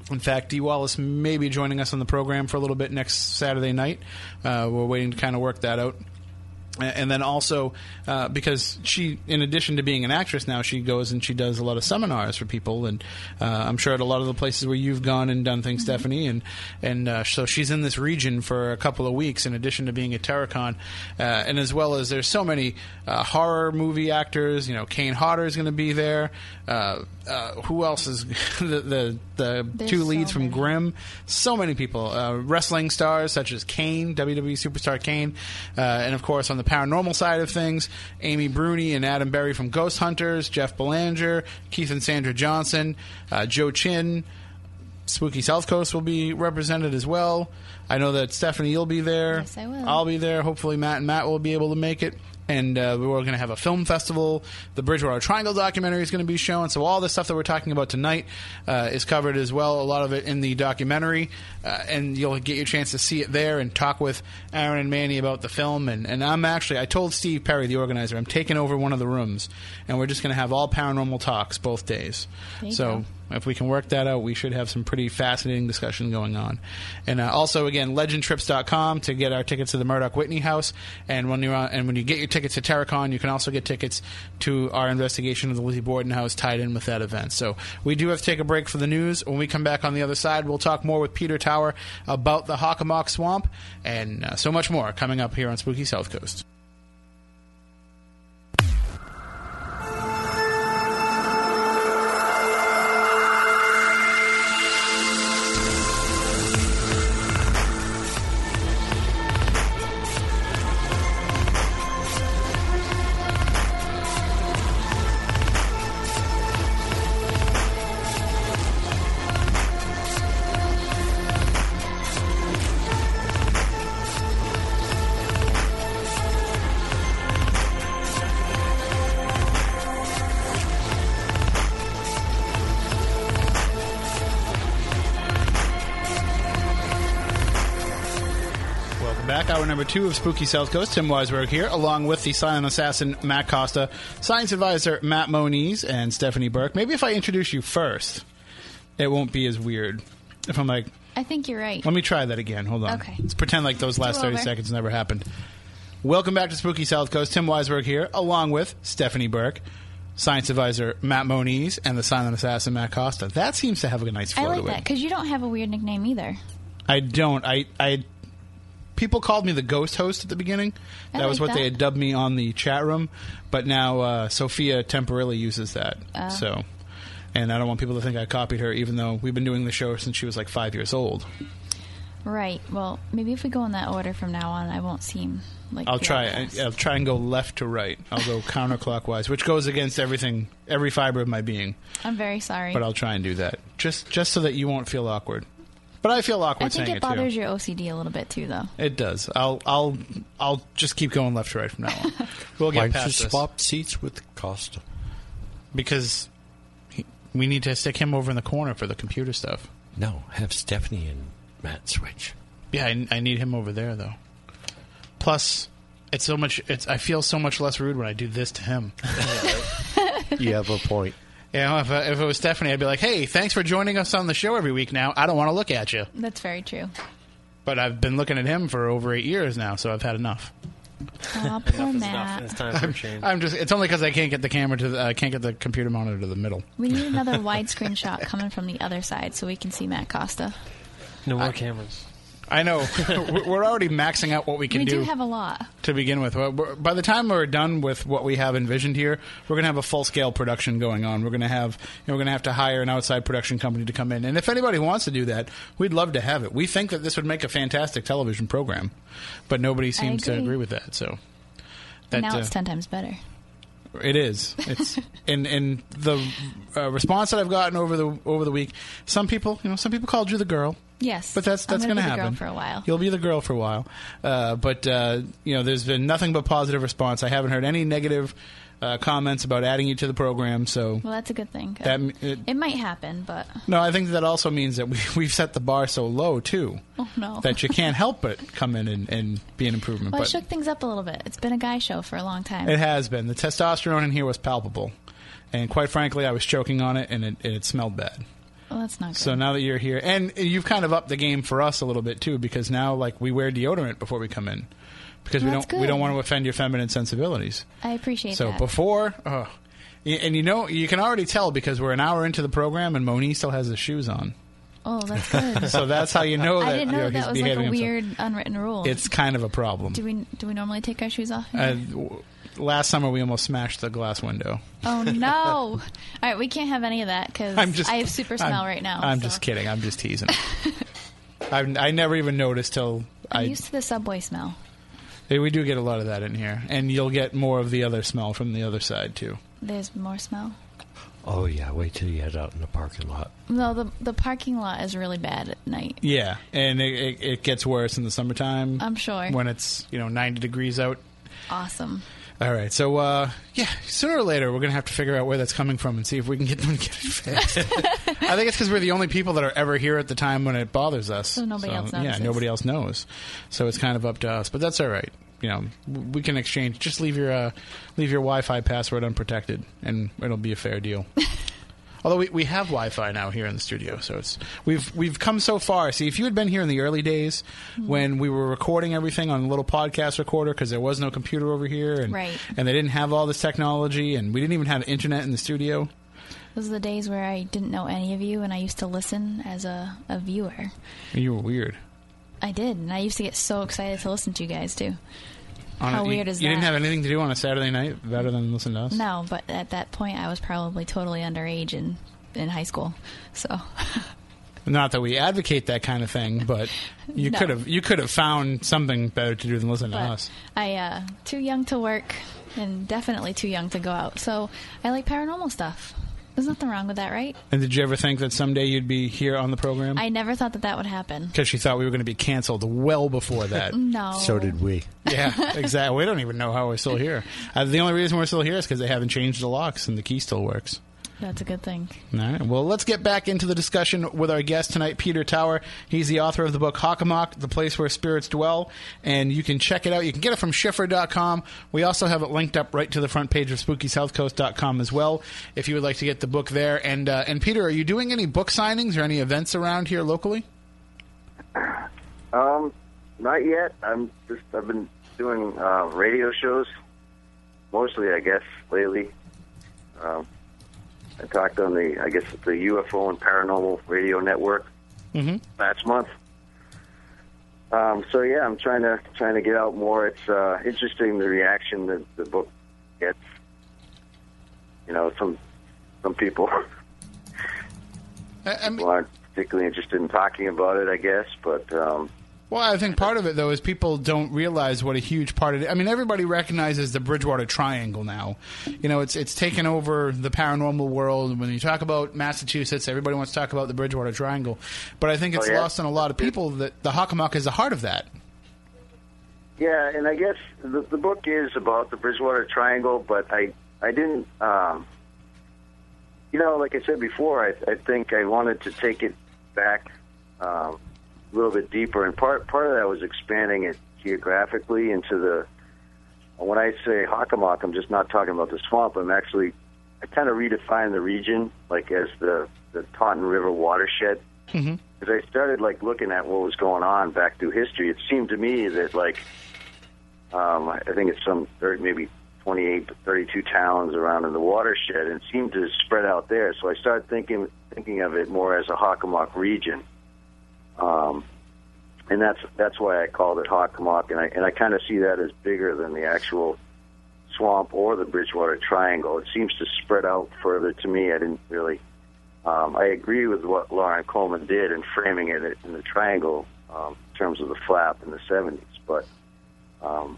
In fact, Dee Wallace may be joining us on the program for a little bit next Saturday night. Uh, we're waiting to kind of work that out. And then also, uh, because she, in addition to being an actress now, she goes and she does a lot of seminars for people, and uh, I'm sure at a lot of the places where you've gone and done things, Stephanie, and and uh, so she's in this region for a couple of weeks, in addition to being at TerrorCon, uh, and as well as there's so many uh, horror movie actors. You know, Kane Hodder is going to be there. Uh, who else is (laughs) the the, the two leads from. Grimm? So many people, uh, wrestling stars such as Kane, WWE superstar Kane, uh, and of course on the paranormal side of things, Amy Bruni and Adam Berry from Ghost Hunters, Jeff Belanger, Keith and Sandra Johnson, uh, Joe Chin. Spooky South Coast will be represented as well. I know that Stephanie, you'll be there. Yes, I will. I'll be there. Hopefully, Matt and Matt will be able to make it. And uh, we're going to have a film festival. The Bridgewater Triangle documentary is going to be shown. So all the stuff that we're talking about tonight uh, is covered as well. A lot of it in the documentary, uh, and you'll get your chance to see it there and talk with Aaron and Manny about the film. And, and I'm actually, I told Steve Perry, the organizer, I'm taking over one of the rooms, and we're just going to have all paranormal talks both days. So go. If we can work that out, we should have some pretty fascinating discussion going on. And uh, also, again, legendtrips.com to get our tickets to the Murdock Whitney House. And when on, and when you get your tickets to TerrorCon, you can also get tickets to our investigation of the Lizzie Borden House tied in with that event. So we do have to take a break for the news. When we come back on the other side, we'll talk more with Peter Tower about the Hockomock Swamp and uh, so much more coming up here on Spooky South Coast. Two of Spooky South Coast. Tim Weisberg here, along with the silent assassin Matt Costa, science advisor Matt Moniz, and Stephanie Burke. Maybe if I introduce you first, it won't be as weird. If I'm like, I think you're right. let me try that again. Hold on. Okay. Let's pretend like those last 30 over. seconds never happened. Welcome back to Spooky South Coast. Tim Weisberg here, along with Stephanie Burke, science advisor Matt Moniz, and the silent assassin Matt Costa. That seems to have a nice flow I like to that it. because you don't have a weird nickname either. I don't. I, I people called me the ghost host at the beginning. I that was like what they had dubbed me on the chat room. But now uh, Sophia temporarily uses that. Oh. So, and I don't want people to think I copied her, even though we've been doing the show since she was like five years old. Right. Well, maybe if we go in that order from now on, I won't seem like. I'll try. I, I'll try and go left to right. I'll go (laughs) counterclockwise, which goes against everything, every fiber of my being. I'm very sorry. But I'll try and do that, just just so that you won't feel awkward. But I feel awkward I think saying it it too. bothers your OCD a little bit too, though. It does. I'll I'll I'll just keep going left to right from now on. (laughs) We'll get don't you past this swap seats with Costa? because he, we need to stick him over in the corner for the computer stuff. No, have Stephanie and Matt switch. Yeah, I, I need him over there though. Plus, it's so much. It's I feel so much less rude when I do this to him. (laughs) You have a point. You know, if, uh, if it was Stephanie, I'd be like, "Hey, thanks for joining us on the show every week. Now I don't want to look at you, That's very true. but I've been looking at him for over eight years now, so I've had enough. Aw, poor Enough is enough. Matt. It's time for a change. I'm just. It's only because I can't get the camera to. The, I can't get the computer monitor to the middle. We need another widescreen shot coming from the other side so we can see Matt Costa. No more cameras. I know (laughs) we're already maxing out what we can we do. We do have a lot. to begin with. By the time we're done with what we have envisioned here, we're going to have a full scale production going on. We're going to have you know, we're going to have to hire an outside production company to come in. And if anybody wants to do that, we'd love to have it. We think that this would make a fantastic television program, but nobody seems to agree. agree with that. So that now uh, it's ten times better. It is. It's (laughs) and and the uh, response that I've gotten over the over the week. Some people, you know, some people called you the girl. Yes, But that's that's going be the happen girl for a while. You'll be the girl for a while, uh, but uh, you know, there's been nothing but positive response. I haven't heard any negative uh, comments about adding you to the program. So well, that's a good thing. that it, it might happen, but no, I think that also means that we, (laughs) we've set the bar so low too oh no. that you can't help but come in and, and be an improvement. well, I shook things up a little bit. It's been a guy show for a long time. it has been the testosterone in here was palpable, and quite frankly, I was choking on it, and it, and it smelled bad. well, that's not good. So now that you're here, and you've kind of upped the game for us a little bit too, because now like we wear deodorant before we come in, because we don't we don't want to offend your feminine sensibilities. I appreciate So that. So before, oh, and you know you can already tell because we're an hour into the program and Moni still has his shoes on. oh, that's good. (laughs) So that's how you know that I didn't you know know, that was like a himself. weird unwritten rule. It's kind of a problem. do we do we normally take our shoes off? Uh, last summer we almost smashed the glass window. oh no! (laughs) All right, we can't have any of that because I have super smell I'm- right now. I'm so. just kidding. I'm just teasing. (laughs) I've, I never even noticed till I'm I used to the subway smell. Yeah, we do get a lot of that in here, and you'll get more of the other smell from the other side too. There's more smell. Oh yeah, wait till you head out in the parking lot. No, the the parking lot is really bad at night. Yeah, and it, it, it gets worse in the summertime. I'm sure. when it's you know 90 degrees out. Awesome. All right, so uh, yeah, sooner or later we're gonna have to figure out where that's coming from and see if we can get them to get it fixed. (laughs) I think it's because we're the only people that are ever here at the time when it bothers us. So nobody else knows. Yeah, nobody else knows. So it's kind of up to us, but that's all right. You know, we can exchange. Just leave your uh, leave your Wi-Fi password unprotected, and it'll be a fair deal. (laughs) Although we, we have Wi-Fi now here in the studio, so it's we've we've come so far. See, if you had been here in the early days Mm-hmm. when we were recording everything on a little podcast recorder because there was no computer over here, and Right. and they didn't have all this technology, and we didn't even have internet in the studio. Those are the days where I didn't know any of you, and I used to listen as a, a viewer. You were weird. I did, and I used to get so excited to listen to you guys too. On How a- you- weird is that You didn't have anything to do on a Saturday night better than listen to us. No, but at that point, I was probably totally underage in in high school. So (laughs) Not that we advocate that kind of thing, but you No. could have you could have found something better to do than listen to us. I uh, too young to work, and definitely too young to go out. So I like paranormal stuff. There's nothing wrong with that, right? And did you ever think that someday you'd be here on the program? I never thought that that would happen. Because she thought we were going to be canceled well before that. (laughs) No. So did we. (laughs) yeah, exactly. We don't even know how we're still here. Uh, the only reason we're still here is because they haven't changed the locks and the key still works. That's a good thing. All right. Well, let's get back into the discussion with our guest tonight, Peter Tower. He's the author of the book Hockomock, The Place Where Spirits Dwell, and you can check it out. You can get it from Schiffer.com. We also have it linked up right to the front page of SpookySouthCoast.com as well, if you would like to get the book there. And uh, and Peter, are you doing any book signings or any events around here locally? Um, not yet. I'm just I've been doing uh, radio shows, mostly I guess lately. Um, I talked on the I guess the UFO and Paranormal Radio Network Mm-hmm. last month. Um, so yeah, I'm trying to trying to get out more. It's uh, interesting the reaction that the book gets. You know, some some people (laughs) I, I mean, aren't particularly interested in talking about it, I guess. But um, Well, I think part of it though is people don't realize what a huge part of it. I mean, everybody recognizes the Bridgewater Triangle now. You know, it's it's taken over the paranormal world. And when you talk about Massachusetts, everybody wants to talk about the Bridgewater Triangle, but I think it's Oh, yeah. lost on a lot of people that the Hockomock is the heart of that. Yeah, and I guess the, the book is about the Bridgewater Triangle, but I I didn't, um, you know, like I said before, I, I think I wanted to take it back um, little bit deeper, and part part of that was expanding it geographically into the. When I say Hockomock, I'm just not talking about the swamp. I'm actually, I kind of redefine the region like as the the Taunton River watershed Mm-hmm. I started like looking at what was going on back through history, it seemed to me that like um, I think it's some 30, maybe 28, 32 towns around in the watershed, and it seemed to spread out there. So I started thinking thinking of it more as a Hockomock region, um, and that's that's why I called it Hockomock, and I and I kind of see that as bigger than the actual swamp or the Bridgewater Triangle. It seems to spread out further. To me, I didn't really um, I agree with what Loren Coleman did in framing it in the triangle um, in terms of the flap in the 70s, but um,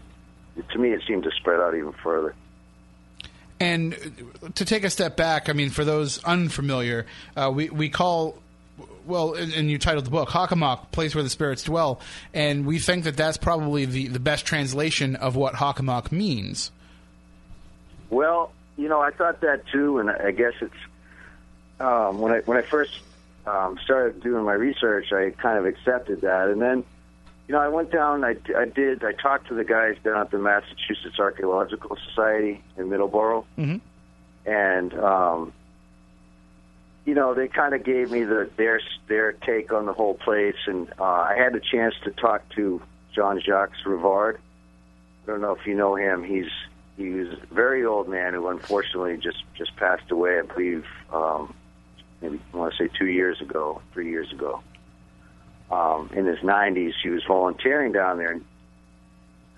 to me it seemed to spread out even further. And to take a step back, I mean, for those unfamiliar, uh, we we call. Well, and and you titled the book "Hockomock: Place Where the Spirits Dwell," and we think that that's probably the, the best translation of what Hockomock means. Well, you know, I thought that too, and I guess it's um, when I when I first um, started doing my research, I kind of accepted that, and then you know, I went down. I, I did. I talked to the guys down at the Massachusetts Archaeological Society in Middleborough, Mm-hmm. and um, you know, they kind of gave me the their their take on the whole place, and uh, I had a chance to talk to John Jacques Rivard. I don't know if you know him. He's he was a very old man who unfortunately just just passed away. I believe um, maybe I want to say two years ago, three years ago. Um, in his 90s, he was volunteering down there.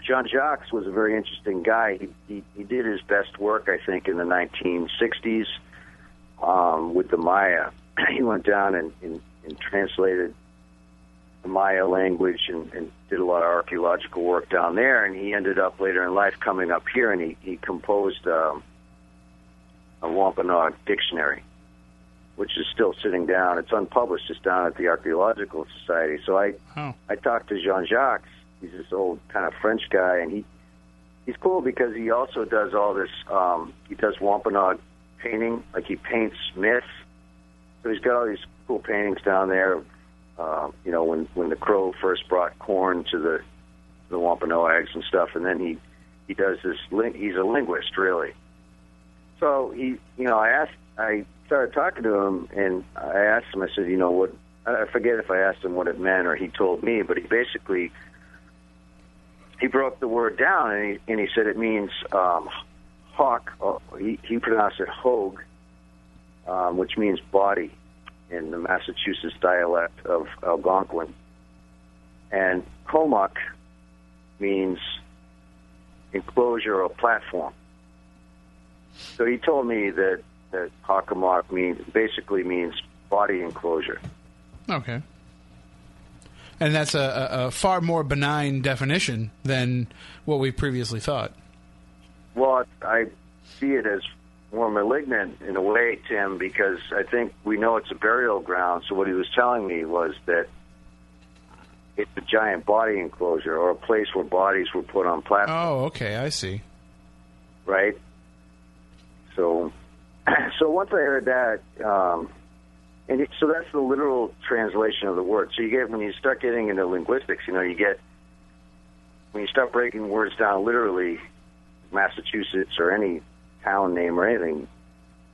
John Jacques was a very interesting guy. He, he he did his best work, I think, in the 1960s um, with the Maya. (clears throat) he went down and, and, and translated the Maya language and, and did a lot of archaeological work down there. And he ended up later in life coming up here and he, he composed um, a Wampanoag dictionary, which is still sitting down. It's unpublished. It's down at the Archaeological Society. So I Oh. I talked to Jean Jacques. He's this old kind of French guy, and he he's cool because he also does all this. Um, he does Wampanoag painting, like he paints myths. So he's got all these cool paintings down there. Uh, you know, when when the Crow first brought corn to the the Wampanoags and stuff, and then he he does this. He's a linguist, really. So he, you know, I asked, I started talking to him, and I asked him. I said, you know, what? I forget if I asked him what it meant or he told me, but he basically he broke the word down and he and he said it means um, hawk. Or he he pronounced it hogue, um, which means body in the Massachusetts dialect of Algonquin, and comock means enclosure or platform. So he told me that that Hockomock means basically means body enclosure. Okay. And that's a, a, a far more benign definition than what we previously thought. Well, I see it as more malignant in a way, Tim, because I think we know it's a burial ground. So what he was telling me was that it's a giant body enclosure or a place where bodies were put on platforms, Oh, okay, I see. right? So (clears throat) so once I heard that, um, and it, so that's the literal translation of the word. So you get when you start getting into linguistics, you know, you get when you start breaking words down literally, Massachusetts or any town name or anything,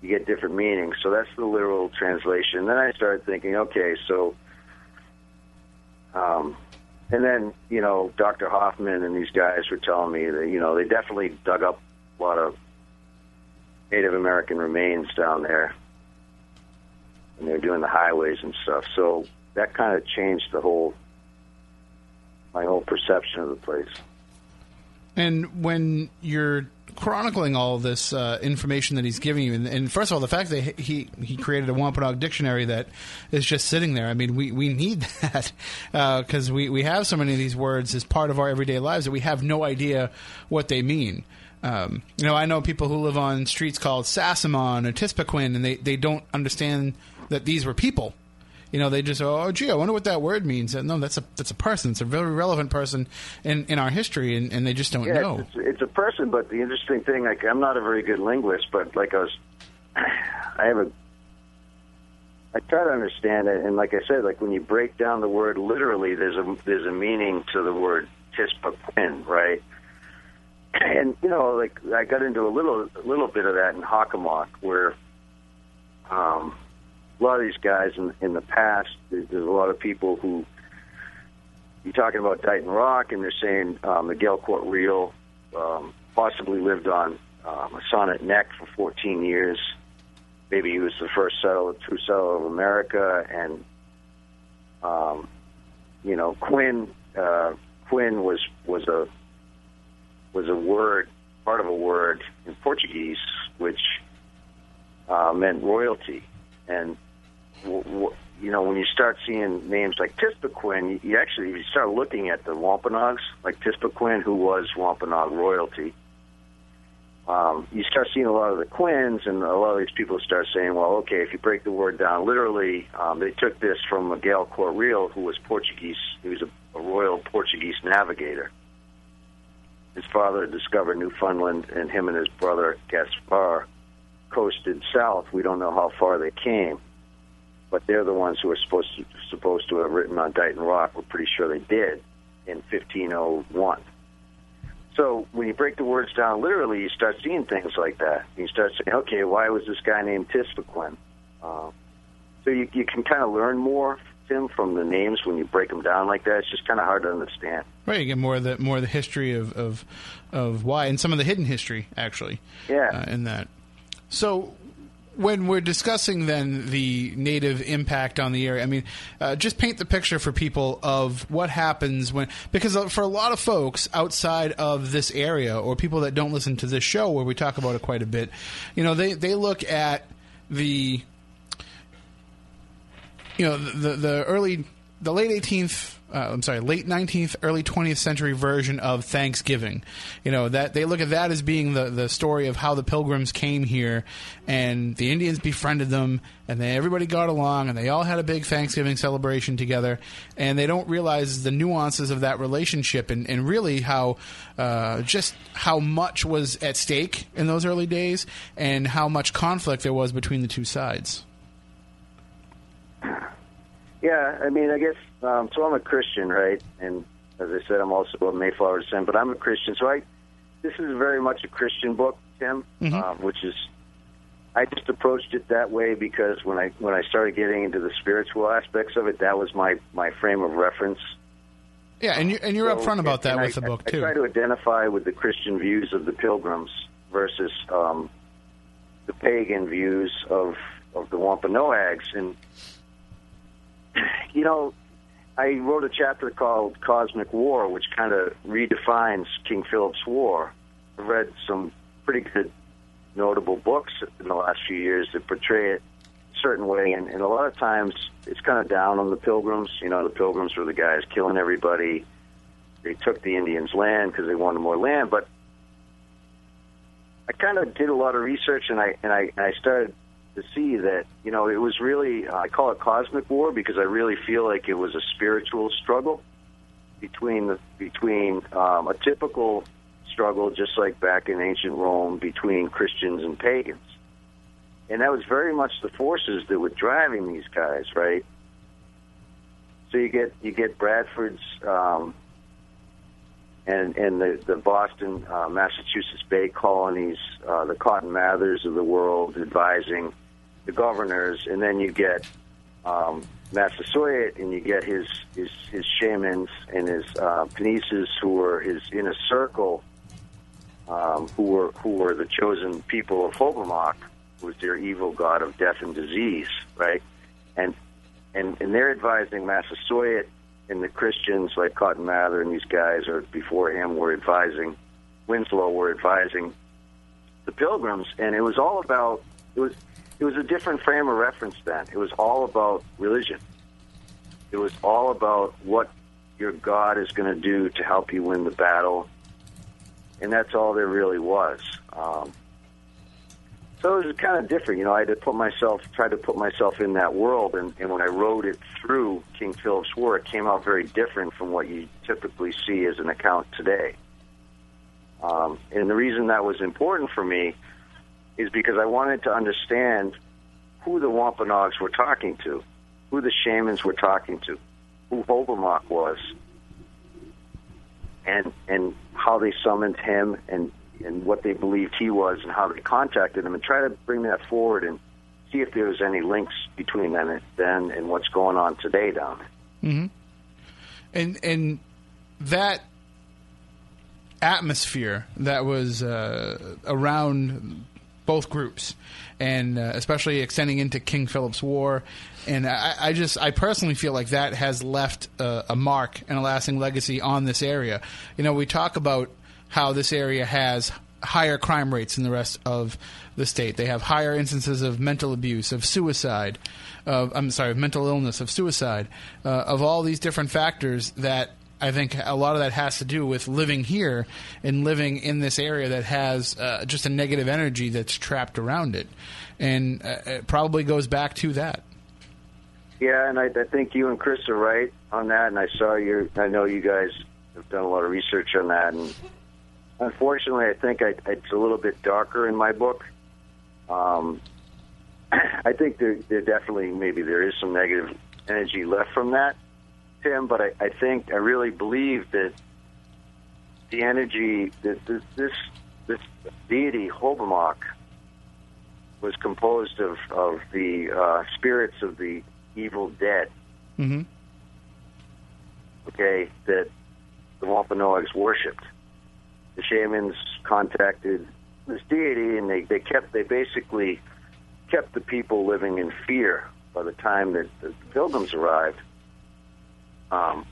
you get different meanings. So that's the literal translation. Then I started thinking, okay, so, um, and then you know, Dr. Hoffman and these guys were telling me that you know they definitely dug up a lot of Native American remains down there, and they're doing the highways and stuff. So that kind of changed the whole my whole perception of the place. And when you're chronicling all this uh, information that he's giving you, and, and, first of all, the fact that he he created a Wampanoag dictionary that is just sitting there. I mean, we, we need (laughs) that because uh, we we have so many of these words as part of our everyday lives that we have no idea what they mean. Um, you know, I know people who live on streets called Sassamon or Tispaquin, and they, they don't understand that these were people. You know, they just oh gee, I wonder what that word means. No, that's a that's a person. It's a very relevant person in, in our history, and, and they just don't yeah, know. It's, it's a person, but the interesting thing, like I'm not a very good linguist, but like I was, (sighs) I have a, I try to understand it, and like I said, like when you break down the word literally, there's a there's a meaning to the word tispaquin, right? (clears throat) And you know, like I got into a little a little bit of that in Hockomock, where um, a lot of these guys in, in the past, there's, a lot of people who you're talking about Dighton Rock, and they're saying um, Miguel Corte-Real um, possibly lived on um, a sonnet neck for 14 years. Maybe he was the first settler, true settler of America, and um, you know Quinn. Uh, Quinn was was a was a word, part of a word in Portuguese, which uh, meant royalty. And you know, when you start seeing names like Tispaquin, you, actually you start looking at the Wampanoags, like Tispaquin, who was Wampanoag royalty. Um, you start seeing a lot of the Quins, and a lot of these people start saying, "Well, okay, if you break the word down literally, um, they took this from Miguel Court who was Portuguese. He was a, a royal Portuguese navigator. His father discovered Newfoundland, and him and his brother Gaspar coasted south. We don't know how far they came, but they're the ones who are supposed to supposed to have written on Dighton Rock. We're pretty sure they did in 1501. So when you break the words down literally, you start seeing things like that. You start saying, okay, why was this guy named Tispaquin? Uh, so you, you can kind of learn more, Tim, from the names when you break them down like that. It's just kind of hard to understand. Right, you get more of the more of the history of of, of why, and some of the hidden history actually. Yeah. Uh, in that. So when we're discussing then the native impact on the area, I mean, uh, just paint the picture for people of what happens when, because uh, for a lot of folks outside of this area or people that don't listen to this show where we talk about it quite a bit, you know, they, they look at the, you know, the, the early, the late 18th uh, I'm sorry, late 19th, early 20th century version of Thanksgiving. You know that they look at that as being the the story of how the Pilgrims came here, and the Indians befriended them, and then everybody got along, and they all had a big Thanksgiving celebration together, and they don't realize the nuances of that relationship, and, and really how uh, just how much was at stake in those early days, and how much conflict there was between the two sides. (laughs) Yeah, I mean, I guess um, so. I'm a Christian, right? And as I said, I'm also a Mayflower descent, but I'm a Christian. So I, this is very much a Christian book, Tim, Mhm. um, which is. I just approached it that way because when I when I started getting into the spiritual aspects of it, that was my my frame of reference. Yeah, and you're, and you're So- upfront about that with I, the book I, too. I try to identify with the Christian views of the Pilgrims versus um, the pagan views of of the Wampanoags, and (clears throat) you know, I wrote a chapter called Cosmic War, which kind of redefines King Philip's War. I've read some pretty good, notable books in the last few years that portray it a certain way, and, and a lot of times it's kind of down on the Pilgrims. You know, the Pilgrims were the guys killing everybody. They took the Indians' land because they wanted more land, but I kind of did a lot of research, and I and I and I started to see that you know it was really I call it cosmic war because I really feel like it was a spiritual struggle between the between um, a typical struggle just like back in ancient Rome between Christians and pagans. and that was very much the forces that were driving these guys, right? So you get you get Bradford's um, and and the the Boston, uh, Massachusetts Bay colonies, uh, the Cotton Mathers of the world advising the governors, and then you get um, Massasoit, and you get his his his shamans and his uh, who were his inner circle, um, who were who were the chosen people of Hobomok, who was their evil god of death and disease, right? And and and they're advising Massasoit and the Christians like Cotton Mather and these guys, or before him, were advising Winslow, were advising the Pilgrims, and it was all about it was it was a different frame of reference then. It was all about religion. It was all about what your God is going to do to help you win the battle, and that's all there really was. Um, so it was kind of different, you know. I had to put myself, try to put myself in that world, and, and when I wrote it through King Philip's War, it came out very different from what you typically see as an account today. Um, and the reason that was important for me is because I wanted to understand who the Wampanoags were talking to, who the shamans were talking to, who Hobomok was, and and how they summoned him and and what they believed he was and how they contacted him and try to bring that forward and see if there was any links between then then and what's going on today down there. Mm-hmm. And and that atmosphere that was uh, around both groups, and uh, especially extending into King Philip's War. And I, I just, I personally feel like that has left uh, a mark and a lasting legacy on this area. You know, we talk about how this area has higher crime rates than the rest of the state. They have higher instances of mental abuse, of suicide, of I'm sorry, of mental illness, of suicide, uh, of all these different factors that I think a lot of that has to do with living here and living in this area that has uh, just a negative energy that's trapped around it, and uh, it probably goes back to that. Yeah, and I, I think you and Chris are right on that. And I saw your, I know you guys have done a lot of research on that, and unfortunately, I think I, it's a little bit darker in my book. Um, (clears throat) I think there, there definitely maybe there is some negative energy left from that, Tim. But I, I think I really believe that the energy that this this, this deity Hobomok was composed of of the uh, spirits of the evil dead. Mm-hmm. Okay, that the Wampanoags worshipped the shamans contacted this deity, and they, they kept they basically kept the people living in fear by the time that the pilgrims arrived. Um,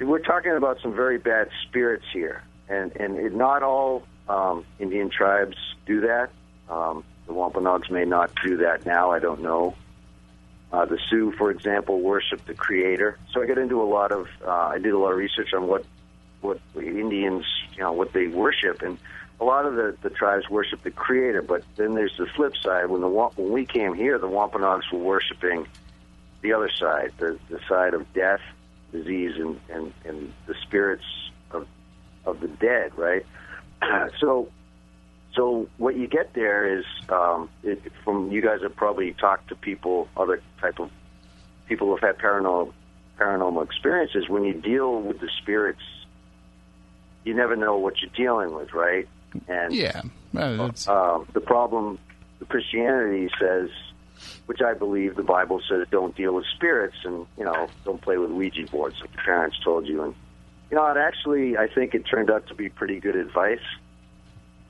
we're talking about some very bad spirits here, and and it, not all um, Indian tribes do that. Um, the Wampanoags may not do that now. I don't know. Uh, the Sioux, for example, worship the Creator. So I got into a lot of. Uh, I did a lot of research on what what Indians, you know, what they worship, and a lot of the, the tribes worship the Creator. But then there's the flip side. When the when we came here, the Wampanoags were worshiping the other side, the the side of death, disease, and and, and the spirits of of the dead. Right. (clears throat) so. So what you get there is um, it, from you guys have probably talked to people, other type of people who've had paranormal paranormal experiences. When you deal with the spirits you never know what you're dealing with, right? And yeah, uh, uh, the problem, the Christianity says, which I believe the Bible says, don't deal with spirits, and you know, don't play with Ouija boards like your parents told you. And you know, it actually, I think it turned out to be pretty good advice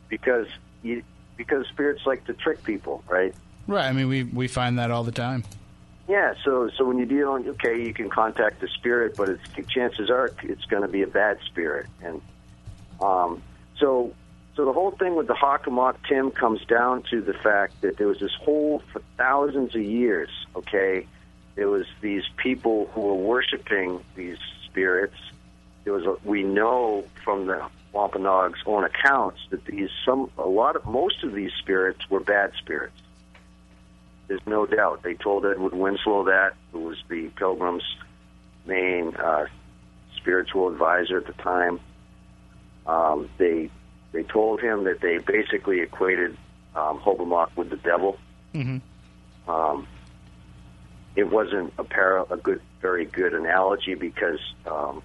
because you, because spirits like to trick people, right? Right. I mean, we we find that all the time. Yeah, so so when you deal, on, okay, you can contact the spirit, but it's, chances are it's going to be a bad spirit, and um, so, so the whole thing with the Hockomock Tim comes down to the fact that there was this whole for thousands of years. Okay, there was these people who were worshiping these spirits. There was a, we know from the Wampanoag's own accounts that these some a lot of most of these spirits were bad spirits. There's no doubt. They told Edward Winslow that, who was the Pilgrim's main uh, spiritual advisor at the time. Um, they they told him that they basically equated um, Hobomok with the devil. hmm Um, it wasn't a, para- a good, very good analogy because um,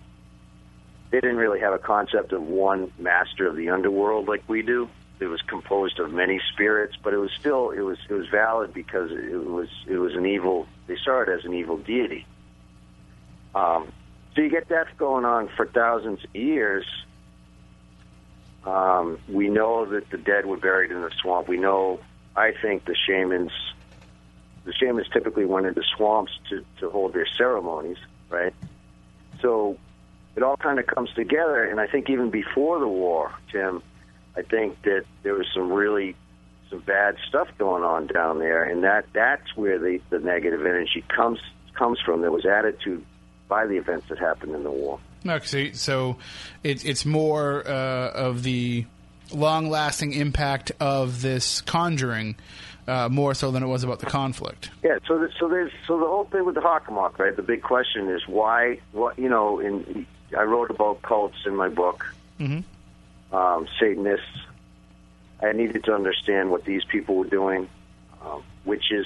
they didn't really have a concept of one master of the underworld like we do. It was composed of many spirits, but it was still it was it was valid because it was it was an evil. They saw it as an evil deity. Um, so you get that going on for thousands of years. Um, we know that the dead were buried in the swamp. We know, I think, the shamans the shamans typically went into swamps to, to hold their ceremonies, right? So it all kind of comes together, and I think even before the war, Tim, I think that there was some really some bad stuff going on down there, and that that's where the the negative energy comes comes from. That was added to by the events that happened in the war. Okay, so it, it's more uh, of the long-lasting impact of this conjuring, uh, more so than it was about the conflict. Yeah, so the, so there's so the whole thing with the Hockomock, right? The big question is why? What you know? In I wrote about cults in my book, Mm-hmm. um, Satanists. I needed to understand what these people were doing, um, which is,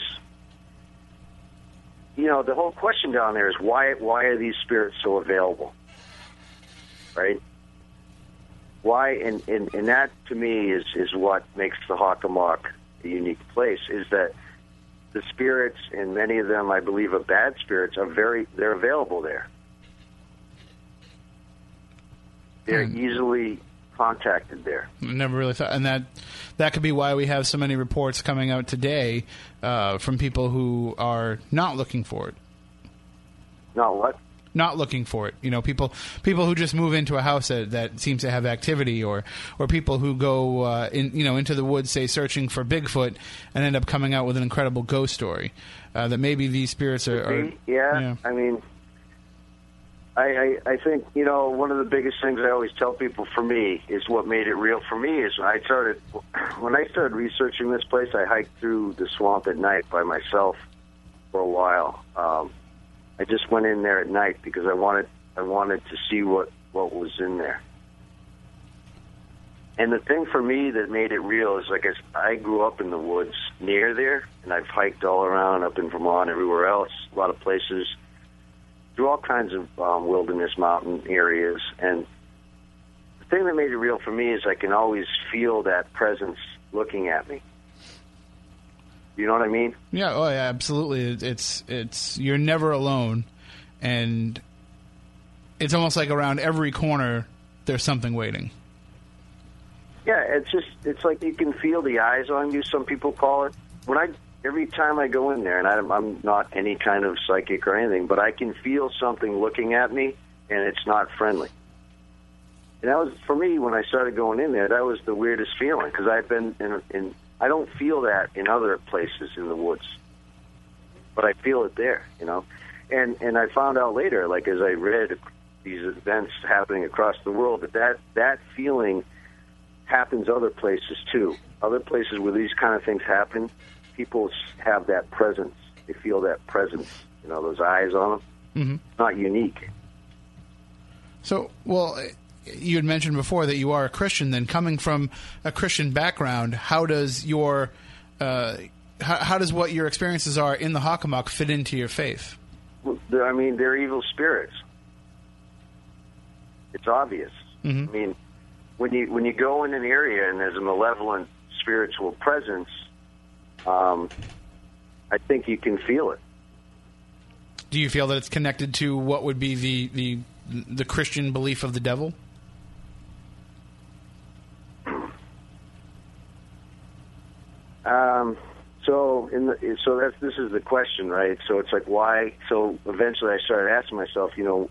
you know, the whole question down there is why why are these spirits so available, right? Why and, and, and that to me is is what makes the Hockomock a unique place is that the spirits and many of them I believe are bad spirits are very they're available there. They're Hmm. easily contacted there. I never really thought, and that that could be why we have so many reports coming out today uh, from people who are not looking for it. Not what? Not looking for it. You know, people people who just move into a house that, that seems to have activity, or or people who go uh, in you know into the woods, say searching for Bigfoot, and end up coming out with an incredible ghost story. Uh, that maybe these spirits are. are Me? yeah, I mean, I, I I think you know one of the biggest things I always tell people for me is what made it real for me is I started (clears throat) when I started researching this place. I hiked through the swamp at night by myself for a while. Um, I just went in there at night because I wanted I wanted to see what what was in there. And the thing for me that made it real is like I grew up in the woods near there, and I've hiked all around up in Vermont, everywhere else, a lot of places, through all kinds of um, wilderness mountain areas. And the thing that made it real for me is I can always feel that presence looking at me. You know what I mean? Yeah, oh yeah, absolutely. It's it's you're never alone, and it's almost like around every corner there's something waiting. Yeah, it's just it's like you can feel the eyes on you. Some people call it. When I every time I go in there, and I, I'm not any kind of psychic or anything, but I can feel something looking at me, and it's not friendly. And that was for me when I started going in there. That was the weirdest feeling because I've been in, in. I don't feel that in other places in the woods, but I feel it there. You know, and and I found out later, like as I read these events happening across the world, that that that feeling happens other places too. Other places where these kind of things happen, people have that presence. They feel that presence. You know, those eyes on them. Mm-hmm. Not unique. So, well, you had mentioned before that you are a Christian. Then, coming from a Christian background, how does your uh, how, how does what your experiences are in the Hockomock fit into your faith? Well, I mean, they're evil spirits. It's obvious. Mhm. I mean, when you when you go in an area and there's a malevolent spiritual presence, um, I think you can feel it. Do you feel that it's connected to what would be the the the Christian belief of the devil? Um, so in the, so that's this is the question, right? So it's like why? So eventually, I started asking myself, you know,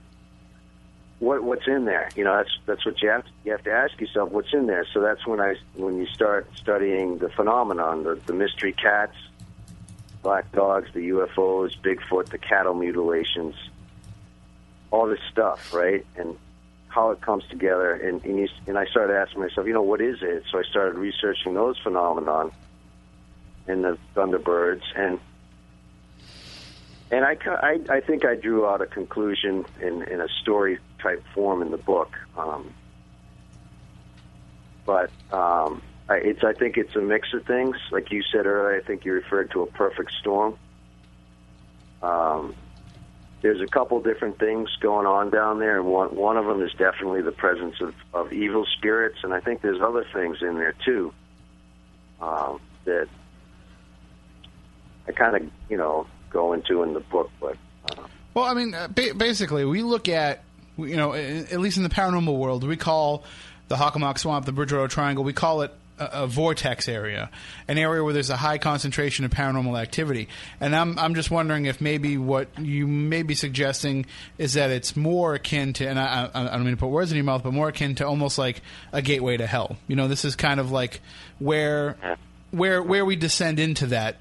what what's in there? You know, that's that's what you have to, you have to ask yourself, what's in there? So that's when I when you start studying the phenomenon, the, the mystery cats, black dogs, the UFOs, Bigfoot, the cattle mutilations, all this stuff, right? And how it comes together. And and, you, and I started asking myself, you know, what is it? So I started researching those phenomenon and the Thunderbirds, and and I, I I think I drew out a conclusion in in a story type form in the book. Um, but um, I, it's I think it's a mix of things. Like you said earlier, I think you referred to a perfect storm. Um, there's a couple different things going on down there, and one one of them is definitely the presence of, of evil spirits, and I think there's other things in there too um, that I kind of you know go into in the book, but uh, Well, I mean, uh, ba- basically, we look at, you know, at least in the paranormal world, we call the Hockomock Swamp, the Bridgewater Triangle, we call it a, a vortex area, an area where there's a high concentration of paranormal activity. And I'm, I'm just wondering if maybe what you may be suggesting is that it's more akin to, and I, I, I don't mean to put words in your mouth, but more akin to almost like a gateway to hell. You know, this is kind of like where, where, where we descend into that.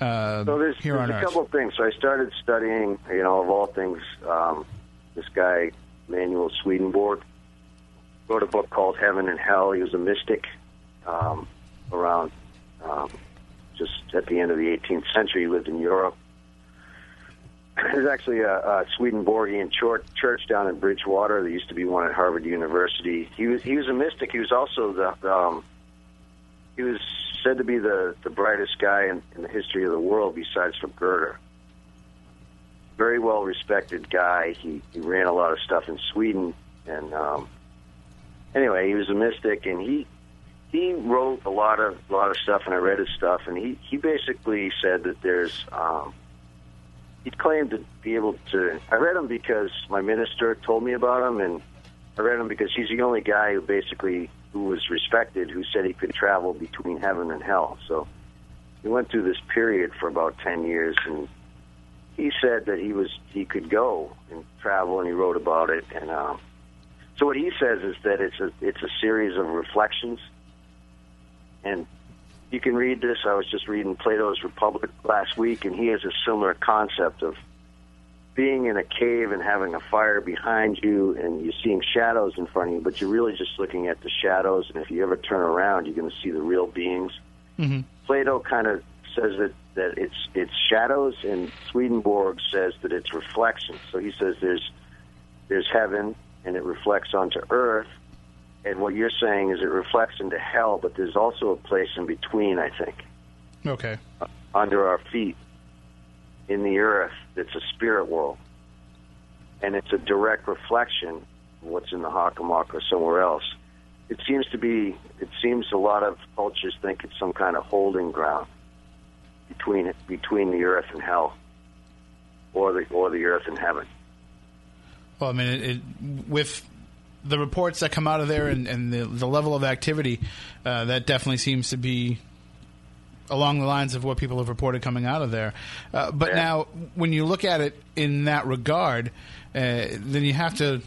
Uh, So there's, here there's on a Earth. couple of things. So I started studying, you know, of all things, um, this guy Manuel Swedenborg wrote a book called Heaven and Hell. He was a mystic um, around um, just at the end of the 18th century. He lived in Europe. (clears throat) There's actually a, a Swedenborgian church, church down in Bridgewater. There used to be one at Harvard University. He was he was a mystic. He was also the um, he was said to be the, the brightest guy in, in the history of the world besides from Goethe. Very well respected guy. He, he ran a lot of stuff in Sweden. And um, anyway, he was a mystic, and he he wrote a lot of a lot of stuff, and I read his stuff, and he he basically said that there's um, he claimed to be able to. I read him because my minister told me about him, and I read him because he's the only guy who basically who was respected who said he could travel between heaven and hell. So he went through this period for about ten years, and he said that he was he could go and travel, and he wrote about it. And um, so what he says is that it's a it's a series of reflections, and you can read this. I was just reading Plato's Republic last week, and he has a similar concept of being in a cave and having a fire behind you, and you're seeing shadows in front of you, but you're really just looking at the shadows. And if you ever turn around, you're going to see the real beings. Mhm. Plato kind of says that that it's it's shadows, and Swedenborg says that it's reflections. So he says there's there's heaven, and it reflects onto earth. And what you're saying is it reflects into hell, but there's also a place in between, I think Okay. under our feet in the earth that's a spirit world. And it's a direct reflection of what's in the Hockomock or somewhere else. It seems to be, it seems a lot of cultures think it's some kind of holding ground between between the earth and hell, or the or the earth and heaven. Well, I mean, it, it, with the reports that come out of there and, and the, the level of activity, uh, that definitely seems to be along the lines of what people have reported coming out of there. Uh, but now, when you look at it in that regard, uh, then you have to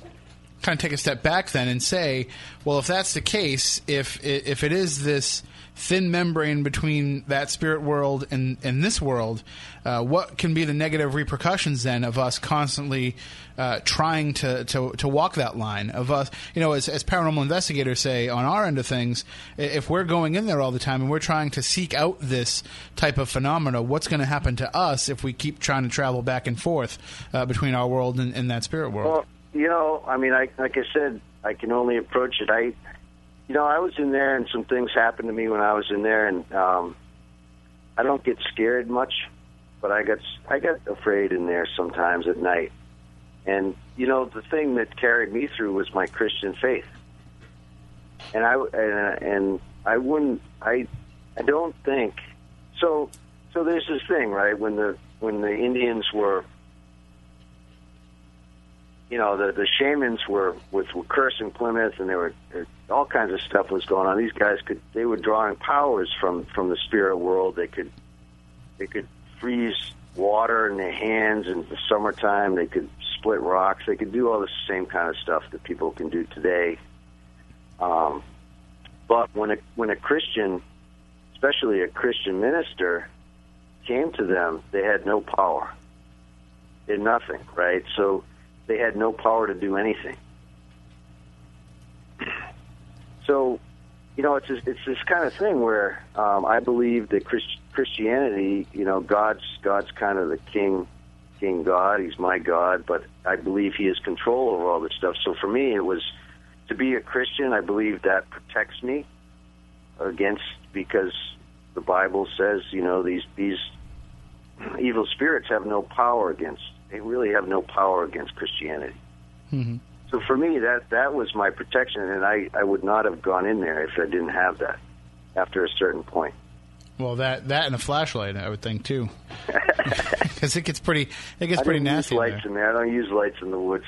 kind of take a step back then and say, well, if that's the case, if if it is this thin membrane between that spirit world and, and this world, uh, what can be the negative repercussions then of us constantly uh, trying to, to, to walk that line of us, you know, as, as paranormal investigators say on our end of things, if we're going in there all the time and we're trying to seek out this type of phenomena, what's going to happen to us if we keep trying to travel back and forth uh, between our world and, and that spirit world? Well, you know, I mean, I like I said, I can only approach it. I, you know, I was in there, and some things happened to me when I was in there, and um, I don't get scared much, but I got I got afraid in there sometimes at night. And you know, the thing that carried me through was my Christian faith, and I and, and I wouldn't I I don't think so. So there's this thing, right? When the when the Indians were you know, the the shamans were with were cursing Plymouth, and there were there, all kinds of stuff was going on. These guys could they were drawing powers from from the spirit world. They could they could freeze water in their hands in the summertime. They could split rocks. They could do all the same kind of stuff that people can do today. Um, but when a when a Christian, especially a Christian minister, came to them, they had no power. They nothing, right? So they had no power to do anything. So, you know, it's this, it's this kind of thing where um, I believe that Christ, Christianity, you know, God's God's kind of the king, king God. He's my God, but I believe He has control over all this stuff. So for me, it was to be a Christian. I believe that protects me. against because the Bible says, you know, these these evil spirits have no power against. They really have no power against Christianity. hmm So for me, that that was my protection, and I I would not have gone in there if I didn't have that. After a certain point, Well, that that and a flashlight, I would think too, (laughs) because it gets pretty it gets I pretty don't nasty. use in lights there. in there. I don't use lights in the woods.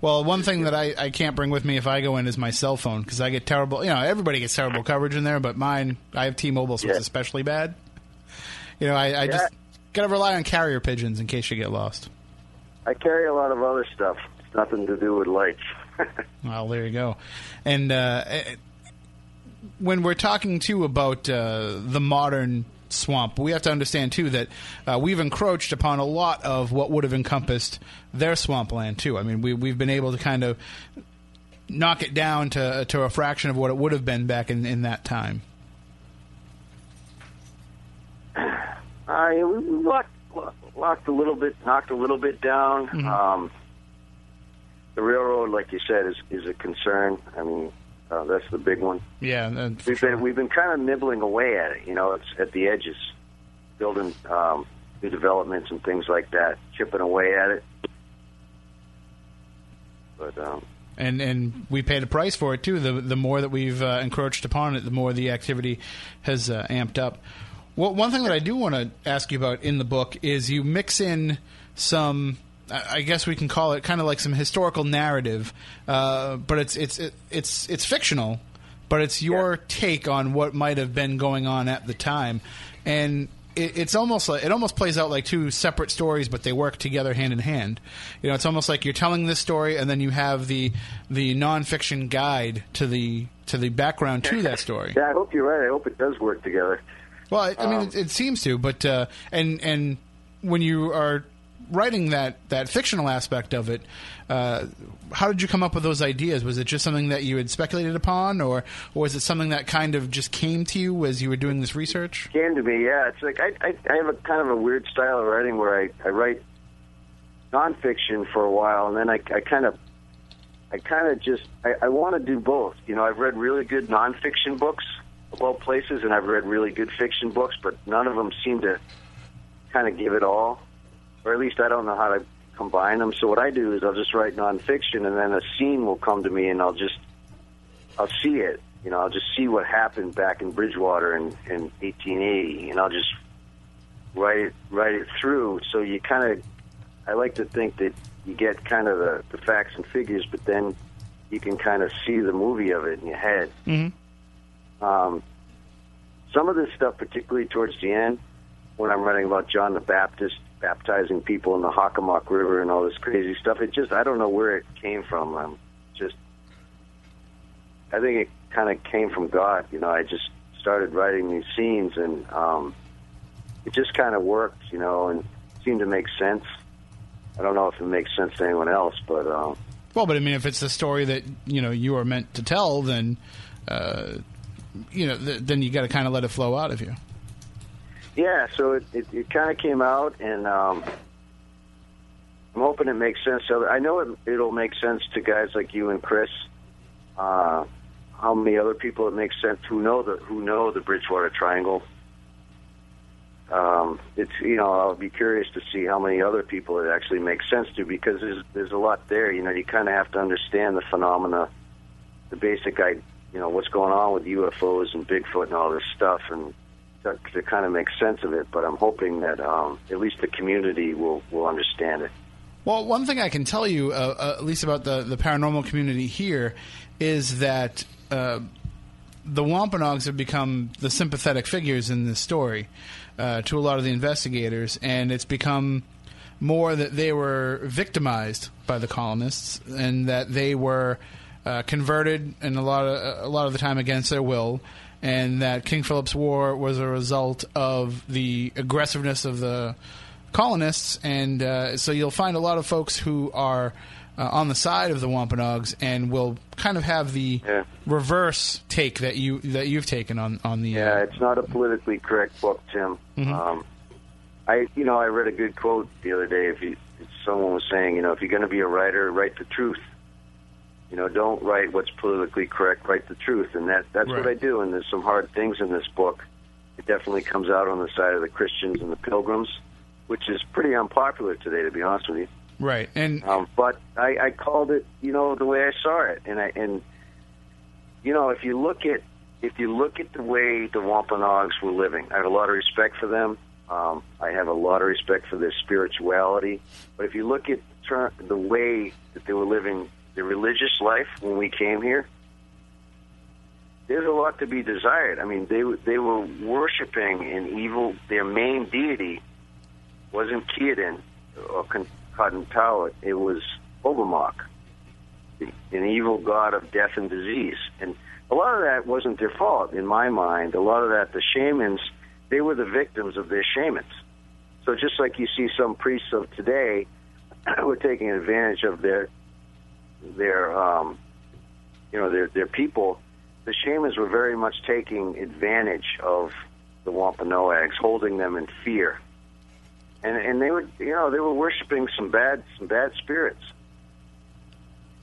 Well, one thing that I, I can't bring with me if I go in is my cell phone because I get terrible. You know, everybody gets terrible coverage in there, but mine I have T-Mobile, so it's especially bad. You know, I, I just gotta rely on carrier pigeons in case you get lost. I carry a lot of other stuff. It's nothing to do with lights. (laughs) Well, there you go. And uh, eh, when we're talking too about uh, the modern swamp, we have to understand too that uh, we've encroached upon a lot of what would have encompassed their swampland too. I mean, we we've been able to kind of knock it down to to a fraction of what it would have been back in, in that time. I we locked, locked a little bit, knocked a little bit down. Mm-hmm. Um, the railroad, like you said, is is a concern. I mean, uh, that's the big one. Yeah, We've sure. been we've been kind of nibbling away at it. You know, it's at the edges, building um, new developments and things like that, chipping away at it. But um, and and we paid a price for it too. The the more that we've uh, encroached upon it, the more the activity has uh, amped up. Well, one thing that I do want to ask you about in the book is you mix in some. I guess we can call it kind of like some historical narrative, uh, but it's it's it, it's it's fictional, but it's your take on what might have been going on at the time, and it, it's almost like it almost plays out like two separate stories, but they work together hand in hand. You know, it's almost like you're telling this story, and then you have the the nonfiction guide to the to the background to that story. yeah, I hope you're right. I hope it does work together. Well, I, I mean, Um, it, it seems to, but uh, and and when you are writing that that fictional aspect of it, uh, how did you come up with those ideas? Was it just something that you had speculated upon, or or was it something that kind of just came to you as you were doing this research? It Came to me, yeah. It's like I, I, I have a kind of a weird style of writing where I, I write nonfiction for a while, and then I, I kind of, I kind of just, I, I want to do both. You know, I've read really good nonfiction books about places, and I've read really good fiction books, but none of them seem to kind of give it all, or at least I don't know how to combine them. So what I do is I'll just write nonfiction, and then a scene will come to me, and I'll just, I'll see it. You know, I'll just see what happened back in Bridgewater in, in 1880, and I'll just write it write it through. So you kind of, I like to think that you get kind of the, the facts and figures, but then you can kind of see the movie of it in your head. Mm-hmm. Um, some of this stuff, particularly towards the end, when I'm writing about John the Baptist baptizing people in the Hockomock River and all this crazy stuff, it just I don't know where it came from. I'm just I think it kind of came from God. You know, I just started writing these scenes and um, it just kind of worked. You know, and seemed to make sense. I don't know if it makes sense to anyone else, but um, Well, but I mean, if it's the story that you know you are meant to tell, then uh, you know th- then you got to kind of let it flow out of you. Yeah, so it, it, it kind of came out, and um, I'm hoping it makes sense. So I know it, it'll make sense to guys like you and Chris. Uh, how many other people it makes sense who know the who know the Bridgewater Triangle? Um, it's you know I'll be curious to see how many other people it actually makes sense to because there's there's a lot there. You know, you kind of have to understand the phenomena, the basic, I you know what's going on with UFOs and Bigfoot and all this stuff, and to, to kind of make sense of it. But I'm hoping that um, at least the community will will understand it. Well, one thing I can tell you, uh, uh, at least about the, the paranormal community here, is that uh, the Wampanoags have become the sympathetic figures in this story uh, to a lot of the investigators, and it's become more that they were victimized by the colonists and that they were uh, converted, and a lot of a lot of the time against their will. And that King Philip's War was a result of the aggressiveness of the colonists, and uh, so you'll find a lot of folks who are uh, on the side of the Wampanoags and will kind of have the Yeah. reverse take that you that you've taken on on the Yeah, uh, it's not a politically correct book, Tim. Um, I, you know, I read a good quote the other day. If, you, if someone was saying, you know, if you're going to be a writer, write the truth. You know, don't write what's politically correct. Write the truth, and that that's what I do. And there's some hard things in this book. It definitely comes out on the side of the Christians and the Pilgrims, which is pretty unpopular today, to be honest with you. Right. And Um, but I, I called it, you know, the way I saw it, and I and you know, if you look at if you look at the way the Wampanoags were living, I have a lot of respect for them. Um, I have a lot of respect for their spirituality. But if you look at ter- the way that they were living their religious life when we came here, there's a lot to be desired. I mean, they they were worshiping an evil. Their main deity wasn't Kiehtan or Cotton It was Hobomok, an evil god of death and disease. And a lot of that wasn't their fault, in my mind. A lot of that, the shamans, they were the victims of their shamans. So just like you see some priests of today (clears throat) who are taking advantage of their their um, you know their their people, the shamans were very much taking advantage of the Wampanoags, holding them in fear and and they were you know they were worshiping some bad some bad spirits.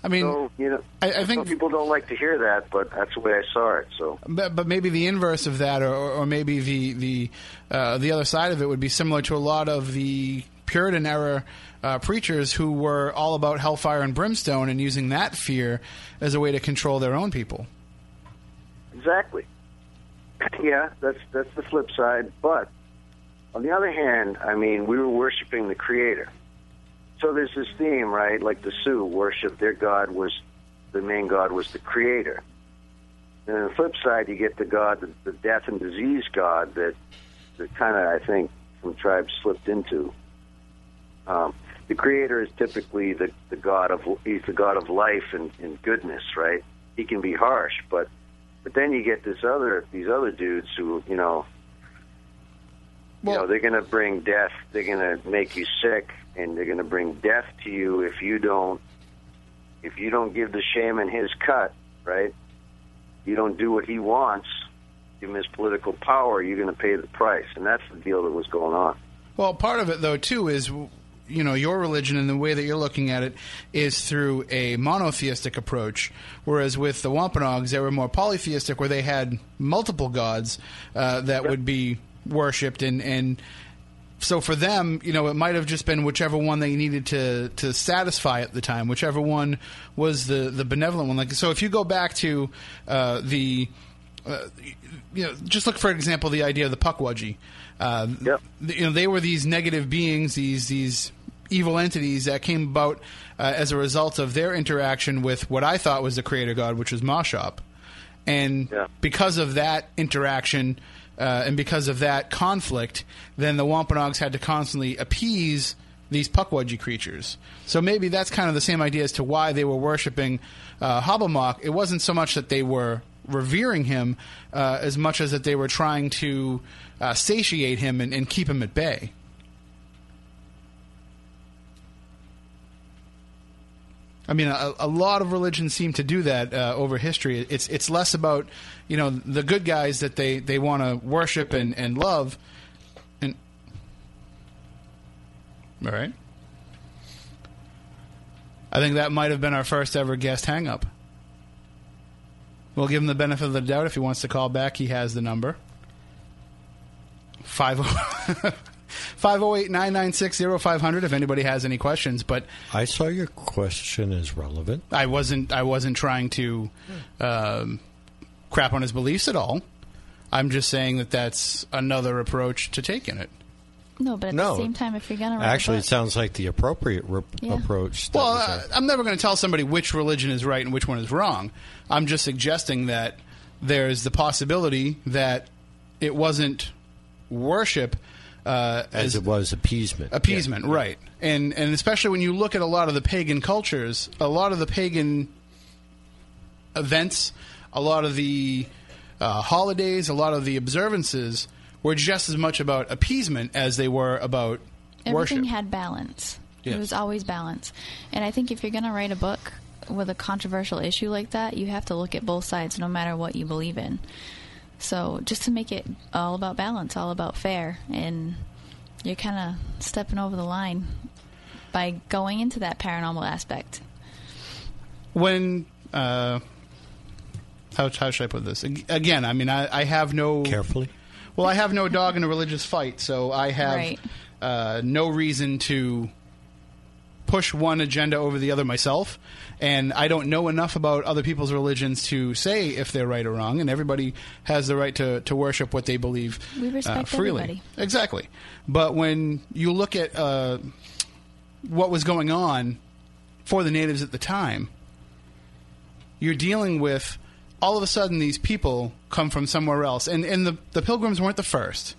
I mean, So you know, I- I think- some people don't like to hear that, but that's the way I saw it. So But, but maybe the inverse of that, or, or maybe the the uh, the other side of it would be similar to a lot of the Puritan era uh, preachers who were all about hellfire and brimstone and using that fear as a way to control their own people. exactly, (clears throat) yeah, that's that's the flip side. But on the other hand, I mean, we were worshiping the Creator. So there's this theme, right? Like the Sioux worship their god was the main god was the Creator. And on the flip side, you get the god, the, the death and disease god that that kind of I think some tribes slipped into. Um, the creator is typically the, the god of he's the god of life and, and goodness, right? He can be harsh, but but then you get this other these other dudes who you know you know they're going to bring death, they're going to make you sick, and they're going to bring death to you if you don't if you don't give the shaman his cut, right? You don't do what he wants, give him his political power, you're going to pay the price, and that's the deal that was going on. Well, part of it though too is you know your religion and the way that you're looking at it is through a monotheistic approach, whereas with the Wampanoags they were more polytheistic, where they had multiple gods uh, that would be worshipped and and. So for them, you know, it might have just been whichever one they needed to, to satisfy at the time, whichever one was the, the benevolent one. Like, so if you go back to uh, the uh, you know, just look for example the idea of the Pukwudgie. Uh, th- You know, they were these negative beings, these these evil entities that came about uh, as a result of their interaction with what I thought was the creator god, which was Maushop. And because of that interaction uh, and because of that conflict, then the Wampanoags had to constantly appease these Pukwudgie creatures. So maybe that's kind of the same idea as to why they were worshiping uh, Hobbamock. It wasn't so much that they were revering him uh, as much as that they were trying to uh, satiate him and, and keep him at bay. I mean, a, a lot of religions seem to do that uh, over history. It's it's less about you know the good guys that they, they want to worship and, and love, and all right. I think that might have been our first ever guest hang up. We'll give him the benefit of the doubt. If he wants to call back, he has the number. Five (laughs) 508 996 0500 if anybody has any questions. But I saw your question as relevant. I wasn't I wasn't trying to um, crap on his beliefs at all. I'm just saying that that's another approach to take in it. No, but at No. the same time, if you're gonna Actually, a it sounds like the appropriate re- Yeah. approach. Well, uh. I'm never going to tell somebody which religion is right and which one is wrong. I'm just suggesting that there's the possibility that it wasn't worship uh, as it was appeasement. appeasement, right? And and especially when you look at a lot of the pagan cultures, a lot of the pagan events, a lot of the uh, holidays, a lot of the observances were just as much about appeasement as they were about everything worship. had balance. Yes. It was always balance. And I think if you're gonna write a book with a controversial issue like that, you have to look at both sides, no matter what you believe in. So just to make it all about balance, all about fair, and you're kind of stepping over the line by going into that paranormal aspect. when uh, how how should I put this? Again, I mean, I, I have no Carefully. Well, I have no dog in a religious fight, so I have Right. uh, no reason to push one agenda over the other myself. And I don't know enough about other people's religions to say if they're right or wrong. And everybody has the right to, to worship what they believe We uh, respect freely. everybody. Exactly. But when you look at uh, what was going on for the natives at the time, you're dealing with all of a sudden these people come from somewhere else, and and the the pilgrims weren't the first.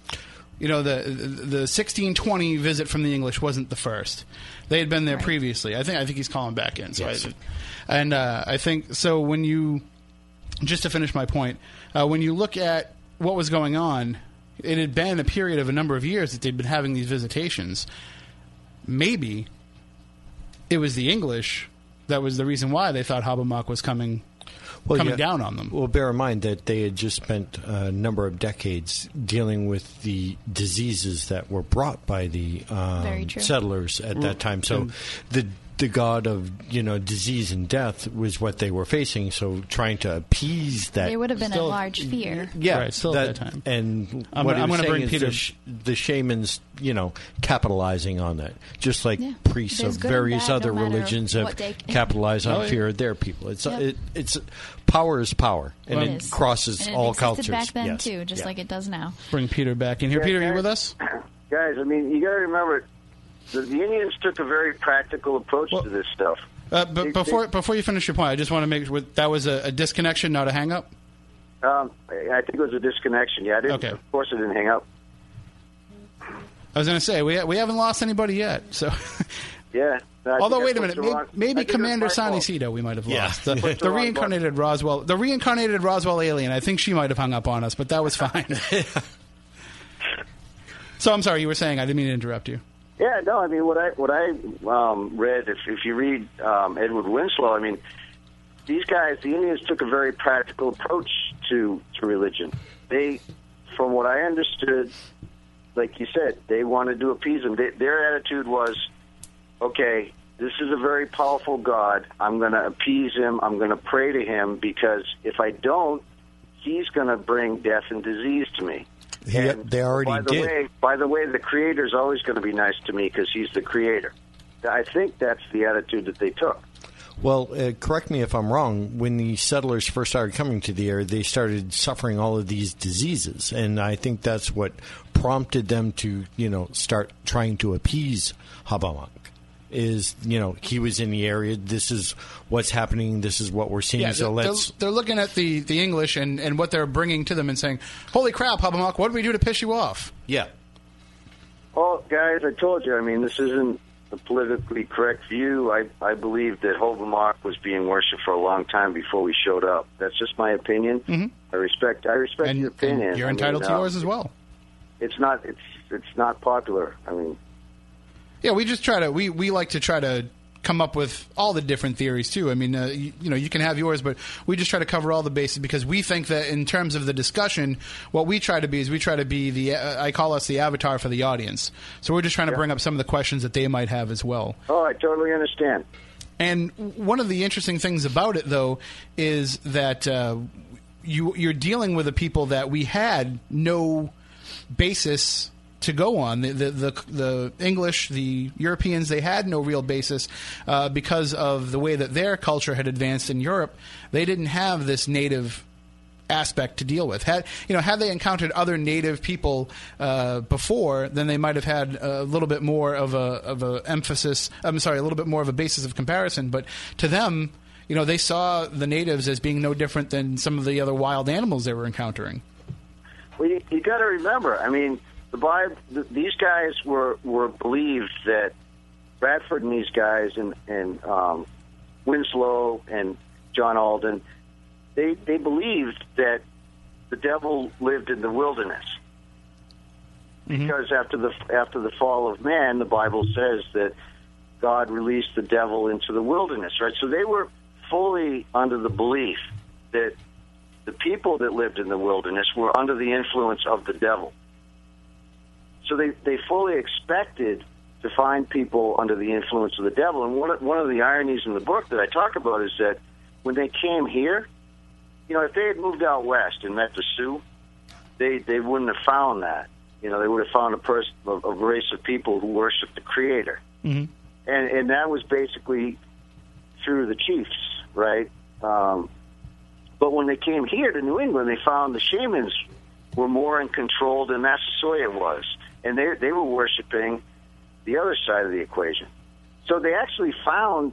You know, the the 1620 visit from the English wasn't the first. They had been there Right. previously. I think I think he's calling back in. So Yes. I, and uh, I think so when you just to finish my point, uh, when you look at what was going on, it had been a period of a number of years that they'd been having these visitations. Maybe it was the English that was the reason why they thought Hobomok was coming coming yeah. down on them. Well, bear in mind that they had just spent a number of decades dealing with the diseases that were brought by the um, settlers at that time. So And- the the god of you know disease and death was what they were facing. So trying to appease that. There would have been Still- a large fear. yeah, Right, still at that time. And I'm what gonna- I'm gonna bring Peter- the, sh- the shamans, you know, capitalizing on that, just like Yeah. priests There's of various bad, other no religions have what they- capitalized on Oh, yeah. fear of their people. It's Yep. it, it's power is power, and It it, is. crosses and it all existed cultures. back then yes. too, just Yeah. like it does now. Bring Peter back in here. Yeah, Peter, are you with us? Guys, I mean, you got to remember, the, the Indians took a very practical approach Well- to this stuff. Uh, but They- before they- before you finish your point, I just want to make sure that was a, a disconnection, not a hang up. Um, I I think it was a disconnection. Yeah, I didn't. Okay. Of course, I didn't hang up. I was going to say we we haven't lost anybody yet. So, (laughs) Yeah. I although wait a minute, the may- wrong- maybe think it was Commander my Sonny fault. Cito we might have Yeah. lost the, the the wrong reincarnated Roswell, the reincarnated Roswell alien. I think she might have hung up on us, but that was fine. (laughs) so I'm sorry, you were saying I didn't mean to interrupt you. Yeah, no, I mean what I what I um, read. If if you read um, Edward Winslow, I mean these guys, the Indians took a very practical approach to to religion. They, from what I understood, like you said, they wanted to appease them. They, their attitude was, okay, this is a very powerful God. I'm going to appease him. I'm going to pray to him because if I don't, he's going to bring death and disease to me. He- they already by the did. Way, by the way, the creator's always going to be nice to me because he's the creator. I think that's the attitude that they took. Well, uh, correct me if I'm wrong. When the settlers first started coming to the area, they started suffering all of these diseases, and I think that's what prompted them to, you know, start trying to appease Hobomok. Is you know he was in the area. This is what's happening. This is what we're seeing. Yeah, so they're, let's. they're, they're looking at the, the English and, and what they're bringing to them and saying, "Holy crap, Hobomok! What did we do to piss you off?" Yeah. Well, guys, I told you. I mean, this isn't a politically correct view. I I believe that Hobomok was being worshipped for a long time before we showed up. That's just my opinion. Mm-hmm. I respect. I respect And, your opinion. and you're I mean, entitled to uh, yours as well. It's not. It's it's not popular. I mean, Yeah, we just try to we, we like to try to come up with all the different theories too. I mean, uh, you, you know, you can have yours, but we just try to cover all the bases because we think that in terms of the discussion, what we try to be is we try to be the uh, I call us the avatar for the audience. So we're just trying to bring up some of the questions that they might have as well. oh, I totally understand. And one of the interesting things about it, though, is that uh, you you're dealing with a people that we had no basis to go on. The the the, the English, the Europeans, they had no real basis uh, because of the way that their culture had advanced in Europe. They didn't have this native aspect to deal with. Had you know, had they encountered other native people uh, before, then they might have had a little bit more of a of a emphasis. I'm sorry, a little bit more of a basis of comparison. But to them, you know, they saw the natives as being no different than some of the other wild animals they were encountering. Well, you, you got to remember. I mean, the Bible. th these guys were were believed that Bradford and these guys and and um, Winslow and John Alden, they they believed that the devil lived in the wilderness. Because after the after the fall of man, the Bible says that God released the devil into the wilderness, right? So they were fully under the belief that the people that lived in the wilderness were under the influence of the devil. So they, they fully expected to find people under the influence of the devil. And one of, one of the ironies in the book that I talk about is that when they came here, you know, if they had moved out west and met the Sioux, they they wouldn't have found that. You know, they would have found a person, a, a race of people who worship the Creator, hmm and and that was basically through the chiefs, right? Um, but when they came here to New England, they found the shamans were more in control than Massasoit was, and they they were worshiping the other side of the equation. So they actually found,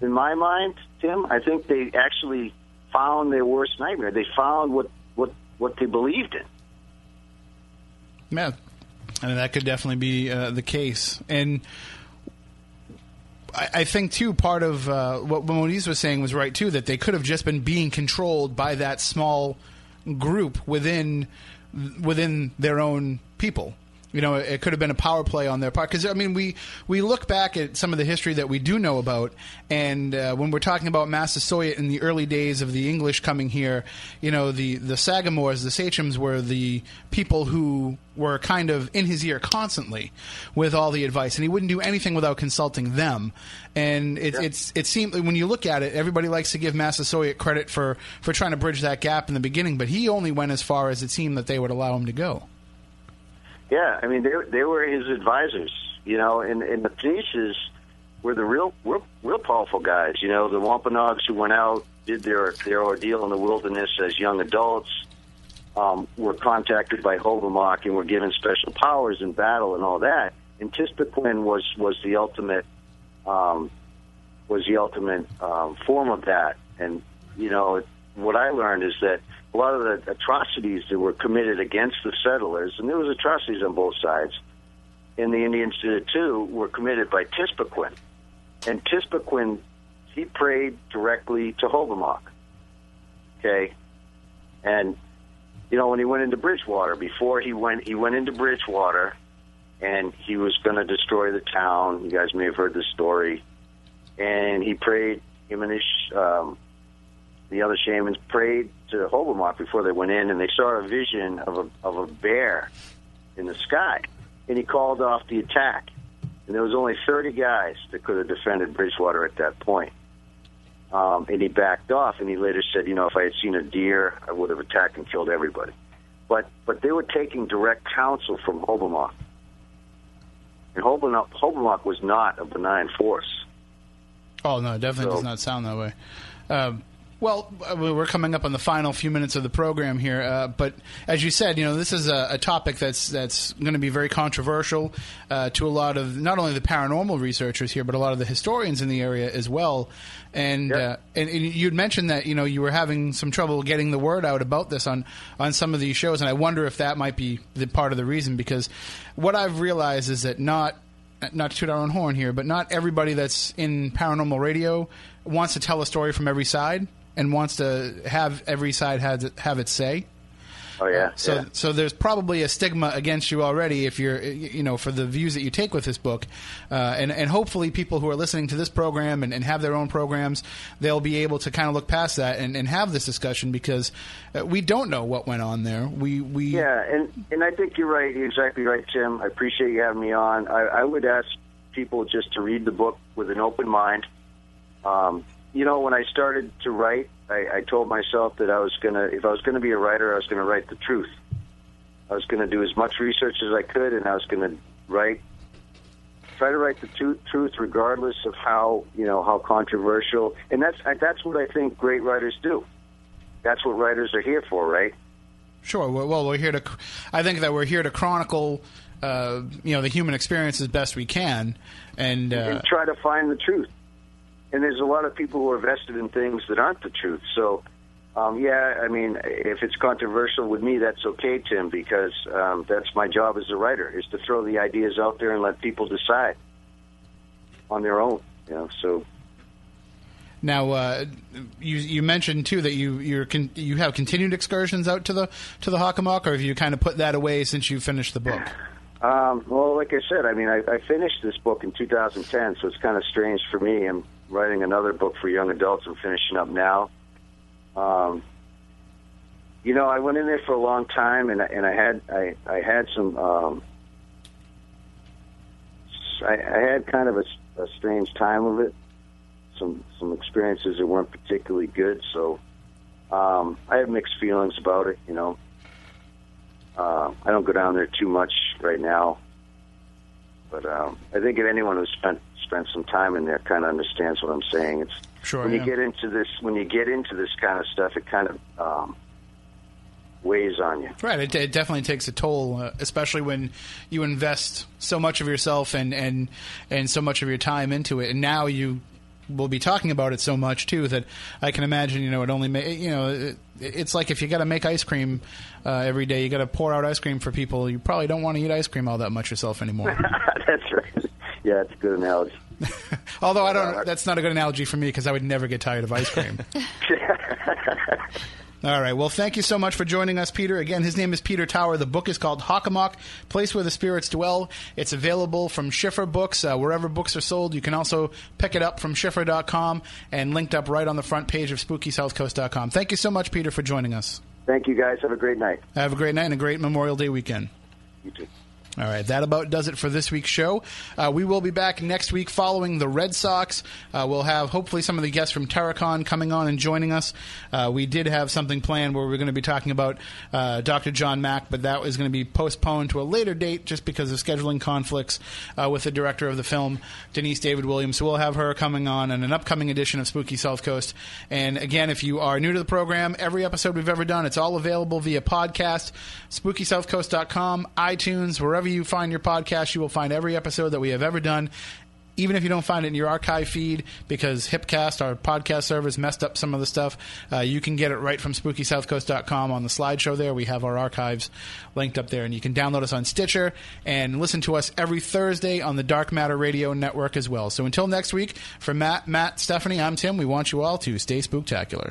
in my mind, Tim, I think they actually found their worst nightmare. They found what what what they believed in. Yeah, I mean, that could definitely be uh, the case, and I, think too part of uh, what Moniz was saying was right too that they could have just been being controlled by that small group within within their own people. You know, it could have been a power play on their part. Because I mean, we we look back at some of the history that we do know about, and uh, when we're talking about Massasoit in the early days of the English coming here, you know, the the Sagamores, the Sachems, were the people who were kind of in his ear constantly with all the advice, and he wouldn't do anything without consulting them. And it, it's it seemed when you look at it, everybody likes to give Massasoit credit for for trying to bridge that gap in the beginning, but he only went as far as it seemed that they would allow him to go. Yeah, I mean they they were his advisors, you know, and, and the Phoenicians were the real real real powerful guys. You know, the Wampanoags who went out did their their ordeal in the wilderness as young adults, um, were contacted by Hobomok and were given special powers in battle and all that. And Tispaquin was was the ultimate um, was the ultimate um, form of that. And you know, what I learned is that a lot of the atrocities that were committed against the settlers, and there was atrocities on both sides, and the Indians did it too, were committed by Tispaquin. And Tispaquin, he prayed directly to Hobomok. Okay, and you know when he went into Bridgewater, before he went, he went into Bridgewater, and he was going to destroy the town. You guys may have heard the story, and he prayed. Him and his um, the other shamans prayed to Hobomok before they went in, and they saw a vision of a of a bear in the sky, and he called off the attack. And there was only 30 guys that could have defended Bridgewater at that point. Um, and he backed off, and he later said, "You know, if I had seen a deer, I would have attacked and killed everybody." But but they were taking direct counsel from Hobomok, and Hobomok, Hobomok was not a benign force. Oh no, it definitely So- does not sound that way. Um, well, uh, we're coming up on the final few minutes of the program here, uh, but as you said, you know this is a, a topic that's that's going to be very controversial uh, to a lot of not only the paranormal researchers here, but a lot of the historians in the area as well. And uh, and, and you'd mentioned that you know you were having some trouble getting the word out about this on on some of these shows, and I wonder if that might be the part of the reason because what I've realized is that not not to toot our own horn here, but not everybody that's in paranormal radio wants to tell a story from every side and wants to have every side have have its say. Oh yeah, So, yeah. so there's probably a stigma against you already if you're, you know, for the views that you take with this book, uh, and and hopefully people who are listening to this program and, and have their own programs, they'll be able to kind of look past that and, and have this discussion because uh, we don't know what went on there. We we Yeah, and and I think you're right. You're exactly right, Tim. I appreciate you having me on. I, I would ask people just to read the book with an open mind. Um, you know, when I started to write, I, I told myself that I was gonna, if I was gonna be a writer, I was gonna write the truth. I was gonna do as much research as I could, and I was gonna write, try to write the truth, regardless of how you know how controversial. And that's that's what I think great writers do. That's what writers are here for, right? Sure. Well, well, we're here to. I think that we're here to chronicle, uh, you know, the human experience as best we can, and uh, and try to find the truth. And there's a lot of people who are vested in things that aren't the truth. So, um, yeah, I mean, if it's controversial with me, that's okay, Tim, because um, that's my job as a writer is to throw the ideas out there and let people decide on their own. You know, so now uh, you you mentioned too that you you're con- you have continued excursions out to the to the Hockomock, or have you kind of put that away since you finished the book? Um, well, like I said, I mean, I, I finished this book in 2010, so it's kind of strange for me. I'm writing another book for young adults. I'm finishing up now. Um, you know, I went in there for a long time, and I- and I had I I had some um, I, I had kind of a, a strange time of it. some some experiences that weren't particularly good. So um, I have mixed feelings about it. You know, uh, I don't go down there too much right now, but um, I think if anyone who's spent spent some time in there kind of understands what I'm saying. It's Sure, when yeah. you get into this when you get into this kind of stuff, it kind of um, weighs on you. Right, it, it definitely takes a toll, uh, especially when you invest so much of yourself and, and and so much of your time into it, and now you will be talking about it so much too that I can imagine. You know, it only ma- you know it, it's like if you got to make ice cream uh, every day, you got to pour out ice cream for people. You probably don't want to eat ice cream all that much yourself anymore. (laughs) That's right. Yeah, it's a good analogy. (laughs) Although I don't, that's not a good analogy for me because I would never get tired of ice cream. (laughs) All right. Well, thank you so much for joining us, Peter. Again, his name is Peter Tower. The book is called Hockomock, Place Where the Spirits Dwell. It's available from Schiffer Books, uh, wherever books are sold. You can also pick it up from Schiffer.com and linked up right on the front page of SpookySouthCoast.com. Thank you so much, Peter, for joining us. Thank you, guys. Have a great night. Have a great night and a great Memorial Day weekend. You too. All right, that about does it for this week's show. Uh, we will be back next week following the Red Sox. Uh, we'll have hopefully some of the guests from TerrorCon coming on and joining us. Uh, we did have something planned where we're going to be talking about uh, Dr. John Mack, but that is going to be postponed to a later date just because of scheduling conflicts uh, with the director of the film, Denise David Williams. So we'll have her coming on in an upcoming edition of Spooky South Coast. And again, if you are new to the program, every episode we've ever done, it's all available via podcast, SpookySouthCoast.com, iTunes, wherever you find your podcast, you will find every episode that we have ever done. Even if you don't find it in your archive feed because Hipcast, our podcast service, messed up some of the stuff, uh, you can get it right from SpookySouthCoast.com on the slideshow there. We have our archives linked up there, and you can download us on Stitcher and listen to us every Thursday on the Dark Matter Radio Network as well. So until next week, for Matt, Matt, Stephanie, I'm Tim. We want you all to stay spooktacular.